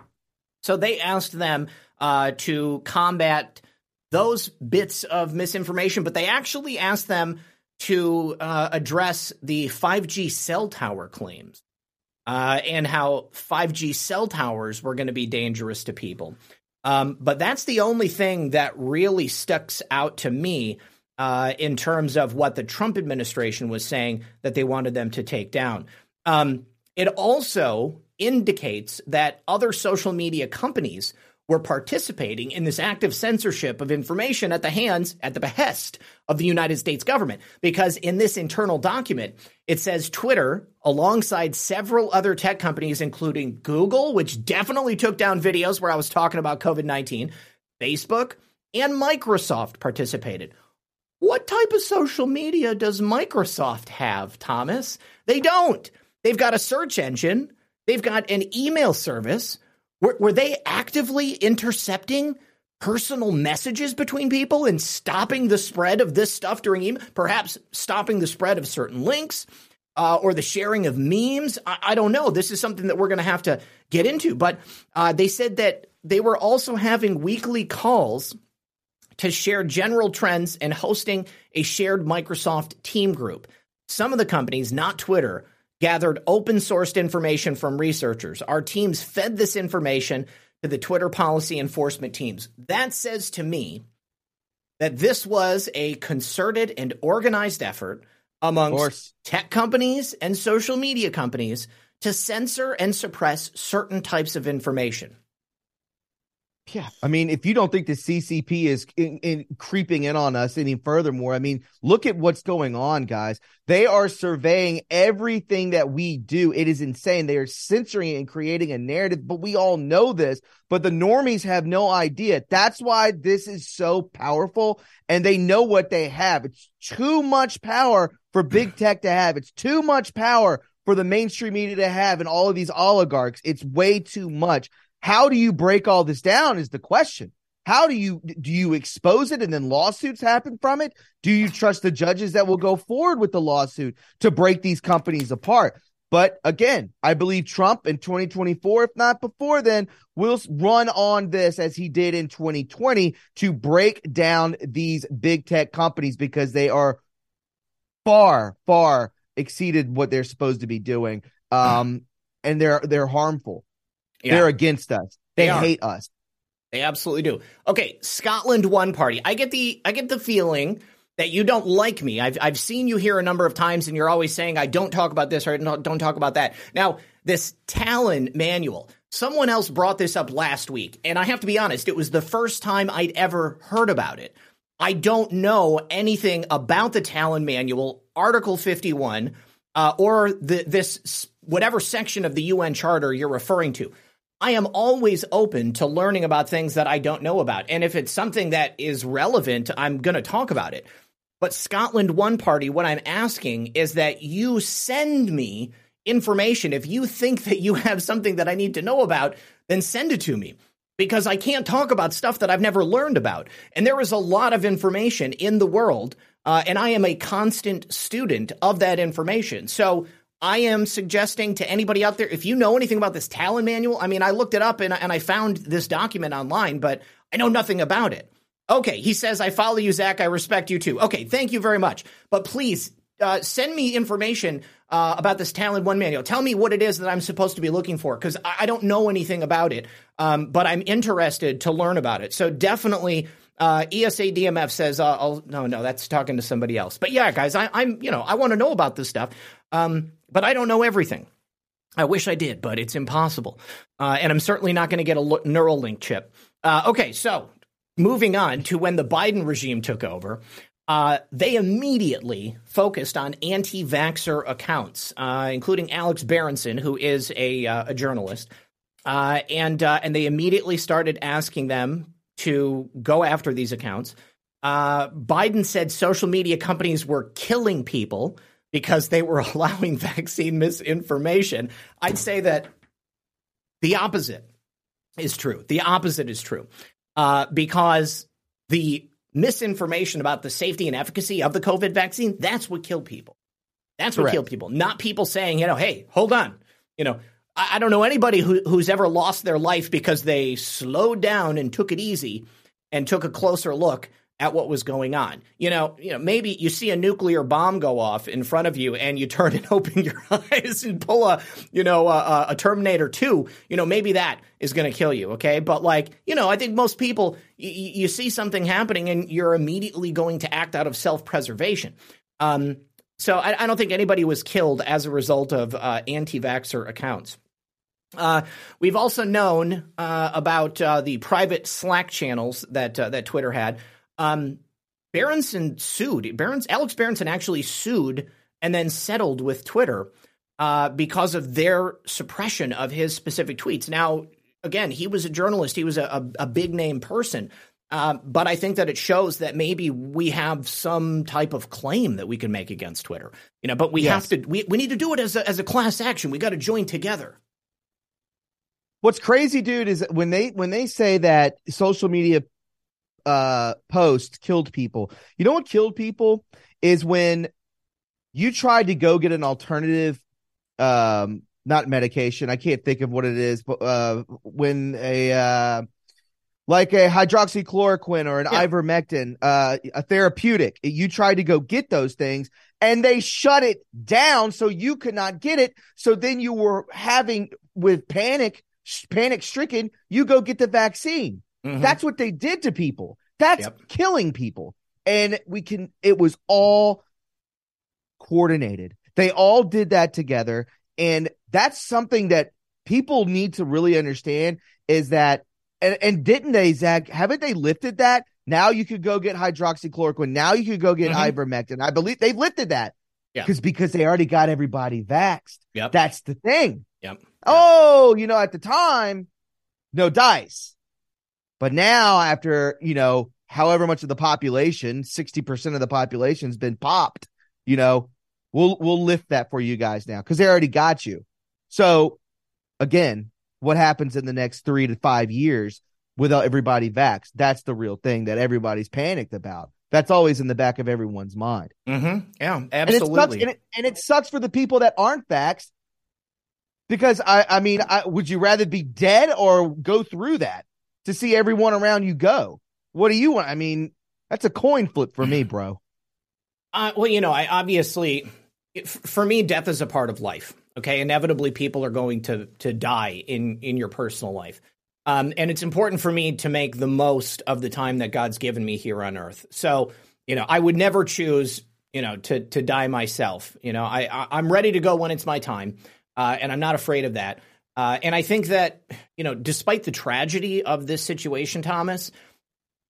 So they asked them uh, to combat those bits of misinformation, but they actually asked them to address the 5G cell tower claims uh, and how 5G cell towers were going to be dangerous to people. Um, but that's the only thing that really sticks out to me uh, in terms of what the Trump administration was saying that they wanted them to take down. Um, it also indicates that other social media companies were participating in this active censorship of information at the hands, at the behest of the United States government. Because in this internal document, it says Twitter, alongside several other tech companies, including Google, which definitely took down videos where I was talking about COVID 19, Facebook, and Microsoft participated. What type of social media does Microsoft have, Thomas? They don't. They've got a search engine, they've got an email service were, were they actively intercepting personal messages between people and stopping the spread of this stuff during email? Perhaps stopping the spread of certain links uh, or the sharing of memes? I, I, don't know. This is something that we're going to have to get into. But uh, they said that they were also having weekly calls to share general trends and hosting a shared Microsoft team group. Some of the companies, not Twitter, gathered open sourced information from researchers. Our teams fed this information to the Twitter policy enforcement teams. That says to me that this was a concerted and organized effort amongst tech companies and social media companies to censor and suppress certain types of information. Yeah, I mean, if you don't think the CCP is in, in, creeping in on us any furthermore, I mean, look at what's going on, guys. They are surveying everything that we do. It is insane. They are censoring and creating a narrative, but we all know this. But the normies have no idea. That's why this is so powerful, and they know what they have. It's too much power for big tech to have. It's too much power for the mainstream media to have, and all of these oligarchs. It's way too much. How do you break all this down is the question. How do you do you expose it and then lawsuits happen from it? Do you trust the judges that will go forward with the lawsuit to break these companies apart? But again, I believe Trump in 2024, if not before then, will run on this as he did in 2020 to break down these big tech companies because they are far, far exceeded what they're supposed to be doing. Um, and they're they're harmful. Yeah. They're against us. They, they hate us. They absolutely do. Okay, Scotland one party. I get the I get the feeling that you don't like me. I've I've seen you here a number of times, and you're always saying I don't talk about this or don't, don't talk about that. Now, this Tallinn manual. Someone else brought this up last week, and I have to be honest, it was the first time I'd ever heard about it. I don't know anything about the Tallinn manual, Article 51, uh, or the, this whatever section of the UN Charter you're referring to. I am always open to learning about things that I don't know about. And if it's something that is relevant, I'm going to talk about it. But Scotland One Party, what I'm asking is that you send me information. If you think that you have something that I need to know about, then send it to me because I can't talk about stuff that I've never learned about. And there is a lot of information in the world, uh, and I am a constant student of that information. So I am suggesting to anybody out there, if you know anything about this Tallinn manual, I mean, I looked it up and, and I found this document online, but I know nothing about it. Okay, he says, I follow you, Zak. I respect you too. Okay, thank you very much. But please uh, send me information uh, about this Tallinn One manual. Tell me what it is that I'm supposed to be looking for because I, I, don't know anything about it, um, but I'm interested to learn about it. So definitely. Uh, ESA DMF says, uh, I'll, no, no, that's talking to somebody else. But yeah, guys, I, am you know, I want to know about this stuff. Um, but I don't know everything. I wish I did, but it's impossible. Uh, and I'm certainly not going to get a Neuralink chip. Uh, okay, so moving on to when the Biden regime took over, uh, they immediately focused on anti vaxxer accounts, uh, including Alex Berenson, who is a, uh, a journalist. Uh, and, and they immediately started asking them to go after these accounts. Biden said social media companies were killing people because they were allowing vaccine misinformation. I'd say that the opposite is true. The opposite is true uh, because the misinformation about the safety and efficacy of the COVID vaccine, that's what killed people. That's what Correct. killed people, not people saying, you know, hey, hold on. You know, I, I don't know anybody who, who's ever lost their life because they slowed down and took it easy and took a closer look at what was going on. You know, you know, maybe you see a nuclear bomb go off in front of you and you turn and open your eyes and pull a, you know, a, a Terminator 2, you know, maybe that is going to kill you, okay? But like, you know, I think most people y- you see something happening and you're immediately going to act out of self-preservation. Um, so I, I, don't think anybody was killed as a result of uh, anti-vaxxer accounts. Uh, we've also known uh, about uh, the private Slack channels that uh, that Twitter had. Um, Berenson sued. Berenson, Alex Berenson actually sued and then settled with Twitter uh, because of their suppression of his specific tweets. Now, again, he was a journalist. He was a, a, a big name person. Uh, but I think that it shows that maybe we have some type of claim that we can make against Twitter. You know, but we yes. have to. We, we need to do it as a, as a class action. We got to join together. What's crazy, dude, is when they when they say that social media uh post killed people. You know what killed people is when you tried to go get an alternative um not medication. I can't think of what it is, but uh when a uh like a hydroxychloroquine or an yeah. ivermectin, uh, a therapeutic. You tried to go get those things and they shut it down so you could not get it. So then you were having with panic, panic stricken, you go get the vaccine. Mm-hmm. That's what they did to people. That's yep. killing people. And we can, it was all coordinated. They all did that together. And that's something that people need to really understand is that, and, and didn't they, Zak? Haven't they lifted that? Now you could go get hydroxychloroquine. Now you could go get mm-hmm. ivermectin. I believe they've lifted that. Yeah. Because because they already got everybody vaxxed. Yep. That's the thing. Yep. Oh, you know, at the time, no dice. But now after, you know, however much of the population, 60% of the population's been popped, you know, we'll we'll lift that for you guys now because they already got you. So again, what happens in the next three to five years without everybody vaxxed? That's the real thing that everybody's panicked about. That's always in the back of everyone's mind. Mm-hmm. Yeah, absolutely. And it, sucks, and, it, and it sucks for the people that aren't vaxxed because I, I mean, I, would you rather be dead or go through that to see everyone around you go? What do you want? I mean, that's a coin flip for me, bro. Uh, well, you know, I obviously, for me, death is a part of life. Okay, inevitably, people are going to to die in in your personal life. Um, and it's important for me to make the most of the time that God's given me here on earth. So, you know, I would never choose, you know, to to die myself. You know, I, I am ready to go when it's my time, uh, and I'm not afraid of that. Uh, and I think that, you know, despite the tragedy of this situation, Thomas,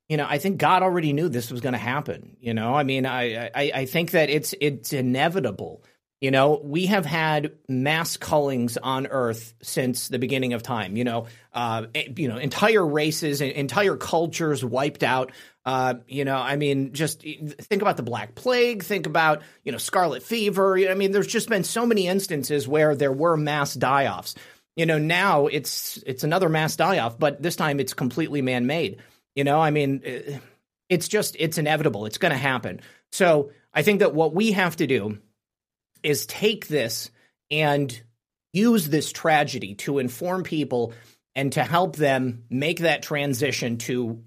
you know, I think God already knew this was going to happen. You know, I mean, I, I I think that it's it's inevitable you know, we have had mass cullings on Earth since the beginning of time. You know, uh, eh, you know, entire races, entire cultures wiped out. Uh, you know, I mean, just think about the Black Plague. Think about you know Scarlet Fever. I mean, there's just been so many instances where there were mass die-offs. You know, now it's it's another mass die-off, but this time it's completely man-made. You know, I mean, eh, it's just it's inevitable. It's going to happen. So I think that what we have to do is take this and use this tragedy to inform people and to help them make that transition to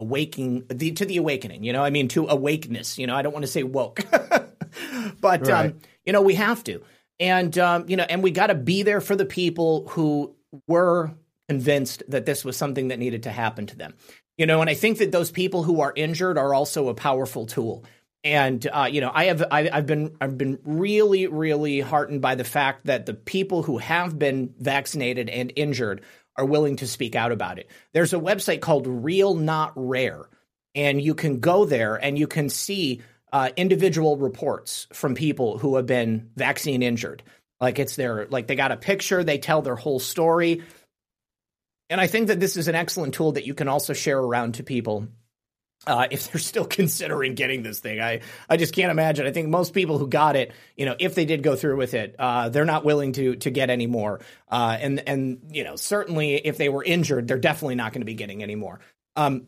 awaking the to the awakening you know i mean to awakeness you know i don't want to say woke but um, right. um, you know we have to and um, you know and we got to be there for the people who were convinced that this was something that needed to happen to them you know and i think that those people who are injured are also a powerful tool and uh, you know, I have I, have been I've been really really heartened by the fact that the people who have been vaccinated and injured are willing to speak out about it. There's a website called Real Not Rare, and you can go there and you can see uh, individual reports from people who have been vaccine injured. Like it's their like they got a picture, they tell their whole story. And I think that this is an excellent tool that you can also share around to people uh, if they're still considering getting this thing. I, I just can't imagine. I think most people who got it, you know, if they did go through with it, uh, they're not willing to to get any more. Uh, and and you know, certainly if they were injured, they're definitely not going to be getting any more. Um,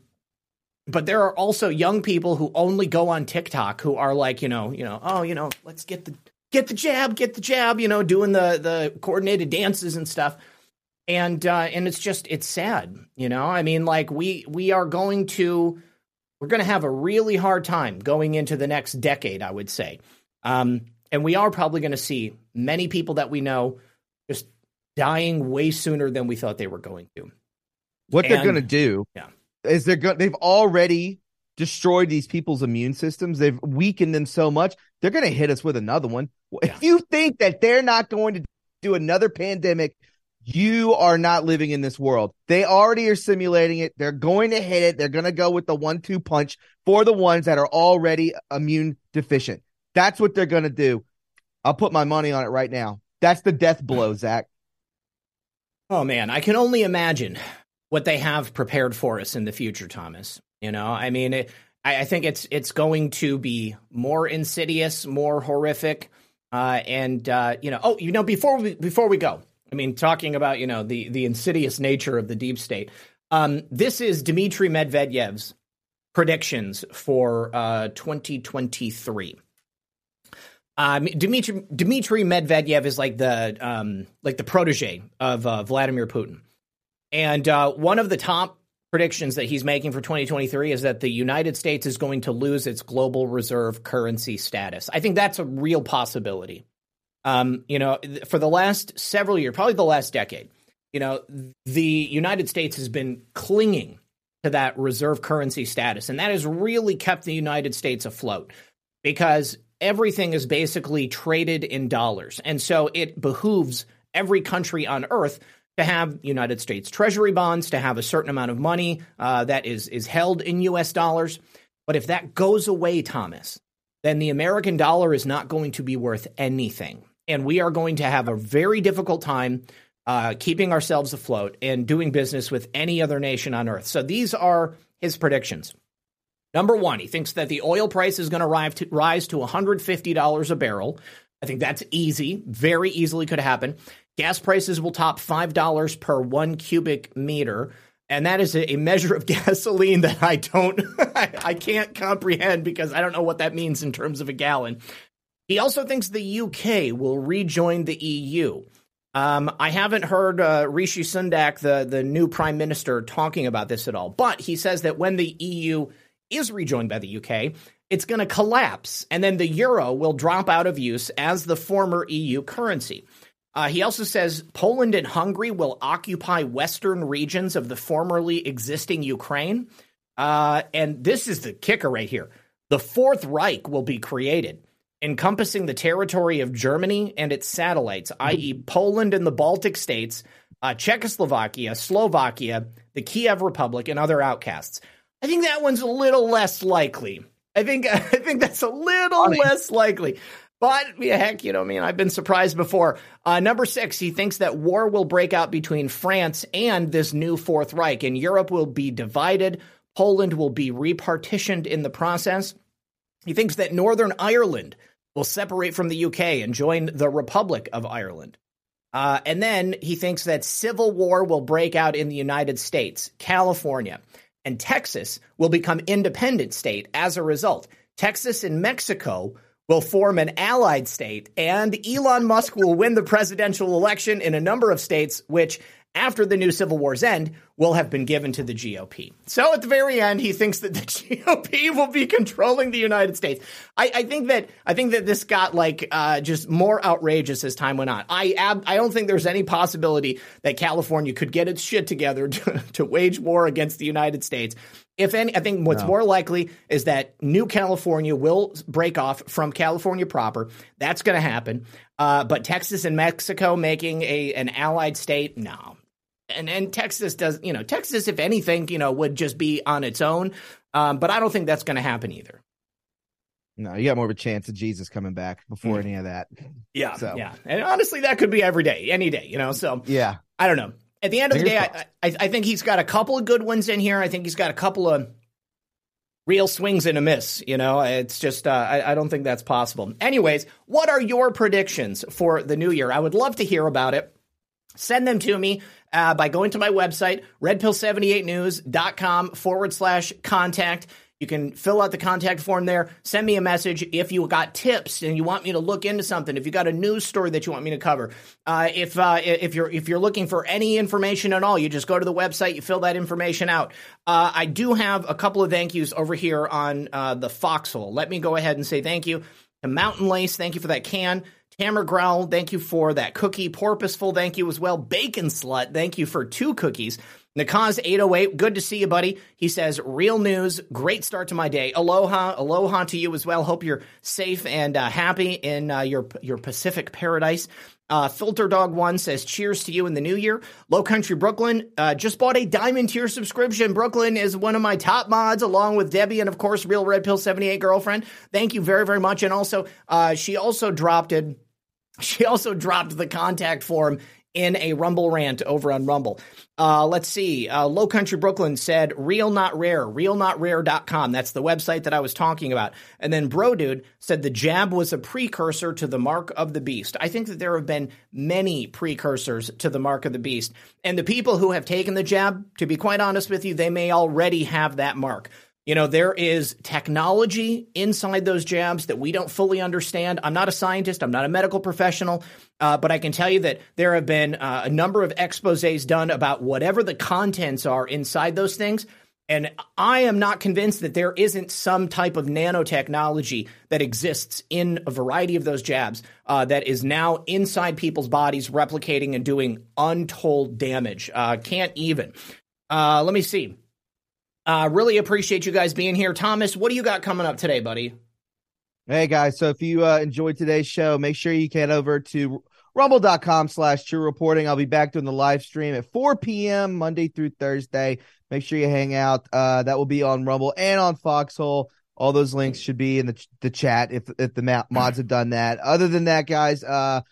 but there are also young people who only go on TikTok who are like, you know, you know, oh, you know, let's get the get the jab, get the jab, you know, doing the the coordinated dances and stuff. And uh, and it's just it's sad, you know. I mean, like we we are going to we're going to have a really hard time going into the next decade, I would say. Um, and we are probably going to see many people that we know just dying way sooner than we thought they were going to. What and, they're going to do yeah. Is they're going they've already destroyed these people's immune systems. They've weakened them so much. They're going to hit us with another one. Yeah. If you think that they're not going to do another pandemic you are not living in this world. They already are simulating it. They're going to hit it. They're going to go with the one two punch for the ones that are already immune deficient. That's what they're going to do. I'll put my money on it right now. That's the death blow, Zak. Oh, man. I can only imagine what they have prepared for us in the future, Thomas. You know, I mean, it, I, I, think it's it's going to be more insidious, more horrific. Uh, and, uh, you know, oh, you know, before we, before we go, I mean, talking about you know the the insidious nature of the deep state. Um, this is Dmitry Medvedev's predictions for uh, 2023. Um, Dmitry Dmitry Medvedev is like the um, like the protege of uh, Vladimir Putin, and uh, one of the top predictions that he's making for 2023 is that the United States is going to lose its global reserve currency status. I think that's a real possibility. Um, you know, for the last several years, probably the last decade, you know, the United States has been clinging to that reserve currency status, and that has really kept the United States afloat because everything is basically traded in dollars. And so it behooves every country on earth to have United States Treasury bonds, to have a certain amount of money uh, that is is held in U.S. dollars. But if that goes away, Thomas, then the American dollar is not going to be worth anything, and we are going to have a very difficult time uh, keeping ourselves afloat and doing business with any other nation on earth. So these are his predictions. Number one, he thinks that the oil price is going to rise to, rise to $150 a barrel. I think that's easy, very easily could happen. Gas prices will top $5 per one cubic meter. And that is a measure of gasoline that I don't, I can't comprehend because I don't know what that means in terms of a gallon. He also thinks the UK will rejoin the EU. Um, I haven't heard uh, Rishi Sunak, the, the new prime minister, talking about this at all. But he says that when the EU is rejoined by the UK, it's going to collapse, and then the euro will drop out of use as the former EU currency. Uh, he also says Poland and Hungary will occupy western regions of the formerly existing Ukraine. Uh, and this is the kicker right here the Fourth Reich will be created, encompassing the territory of Germany and its satellites, i.e., Poland and the Baltic states, uh, Czechoslovakia, Slovakia, the Kiev Republic, and other outcasts. I think that one's a little less likely. I think I think that's a little Funny. less likely. But yeah, heck, you know, I mean, I've been surprised before. Uh, number six, he thinks that war will break out between France and this new Fourth Reich, and Europe will be divided. Poland will be repartitioned in the process. He thinks that Northern Ireland will separate from the UK and join the Republic of Ireland. Uh, and then he thinks that civil war will break out in the United States, California, and Texas will become independent state as a result. Texas and Mexico will form an allied state, and Elon Musk will win the presidential election in a number of states, which, after the new civil war's end, will have been given to the GOP. So at the very end, he thinks that the GOP will be controlling the United States. I, I think that I think that this got like uh, just more outrageous as time went on. I ab- I don't think there's any possibility that California could get its shit together to, to wage war against the United States. If any, I think what's no. more likely is that New California will break off from California proper. That's going to happen. Uh, but Texas and Mexico making a an allied state, no, and and Texas does, you know, Texas, if anything, you know, would just be on its own. Um, but I don't think that's going to happen either. No, you got more of a chance of Jesus coming back before mm. any of that. Yeah, so. yeah, and honestly, that could be every day, any day, you know. So yeah, I don't know. At the end of the day, I, I, I think he's got a couple of good ones in here. I think he's got a couple of real swings and a miss. You know, it's just uh, I, I, don't think that's possible. Anyways, what are your predictions for the new year? I would love to hear about it. Send them to me uh, by going to my website, redpill78news.com forward slash contact. You can fill out the contact form there. Send me a message if you got tips and you want me to look into something. If you got a news story that you want me to cover. Uh, if uh, if you're if you're looking for any information at all, you just go to the website. You fill that information out. Uh, I do have a couple of thank yous over here on uh, the Foxhole. Let me go ahead and say thank you to Mountain Lace. Thank you for that can. Hammer Growl, thank you for that cookie. Porpoiseful, thank you as well. Bacon Slut, thank you for two cookies. Nakaz808, good to see you, buddy. He says, real news, great start to my day. Aloha, aloha to you as well. Hope you're safe and uh, happy in uh, your your Pacific paradise. Uh, Filter Dog One says, cheers to you in the new year. Low Country Brooklyn uh, just bought a diamond tier subscription. Brooklyn is one of my top mods, along with Debbie and, of course, Real Red Pill 78 girlfriend. Thank you very, very much. And also, uh, she also dropped it she also dropped the contact form in a Rumble rant over on Rumble. Uh, let's see. Uh, Low Country Brooklyn said, real not rare, realnotrare.com. That's the website that I was talking about. And then Bro Dude said the jab was a precursor to the mark of the beast. I think that there have been many precursors to the mark of the beast. And the people who have taken the jab, to be quite honest with you, they may already have that mark. You know, there is technology inside those jabs that we don't fully understand. I'm not a scientist, I'm not a medical professional, uh, but I can tell you that there have been uh, a number of exposes done about whatever the contents are inside those things. And I am not convinced that there isn't some type of nanotechnology that exists in a variety of those jabs uh, that is now inside people's bodies, replicating and doing untold damage. Uh, can't even. Uh, let me see. Uh, really appreciate you guys being here. Thomas, what do you got coming up today, buddy? Hey guys, so if you uh, enjoyed today's show, make sure you head over to rumble.com slash true reporting. I'll be back doing the live stream at 4 p.m. Monday through Thursday. Make sure you hang out. Uh, that will be on Rumble and on Foxhole. All those links should be in the the chat if if the mods have done that. Other than that, guys, uh,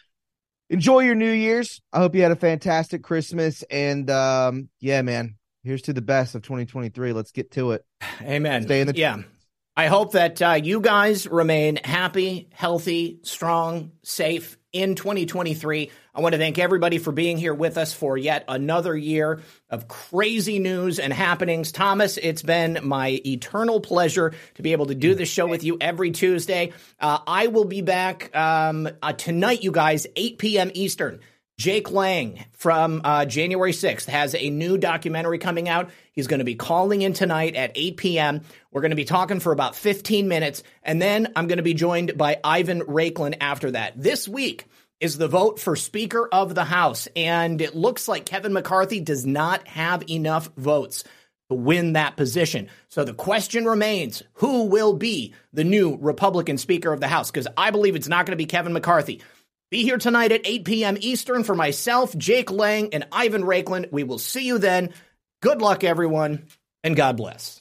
enjoy your New Year's. I hope you had a fantastic Christmas. And um, yeah, man, here's to the best of 2023. Let's get to it. Amen. Stay in the yeah. I hope that uh, you guys remain happy, healthy, strong, safe in 2023. I want to thank everybody for being here with us for yet another year of crazy news and happenings. Thomas, it's been my eternal pleasure to be able to do this show with you every Tuesday. Uh, I will be back um, uh, tonight, you guys, 8 p.m. Eastern. Jake Lang from uh, January 6th has a new documentary coming out. He's going to be calling in tonight at 8 p.m. We're going to be talking for about 15 minutes, and then I'm going to be joined by Ivan Raiklin after that. This week is the vote for Speaker of the House, and it looks like Kevin McCarthy does not have enough votes to win that position. So the question remains who will be the new Republican Speaker of the House? Because I believe it's not going to be Kevin McCarthy. Be here tonight at 8 p.m. Eastern for myself, Jake Lang, and Ivan Raiklin. We will see you then. Good luck, everyone, and God bless.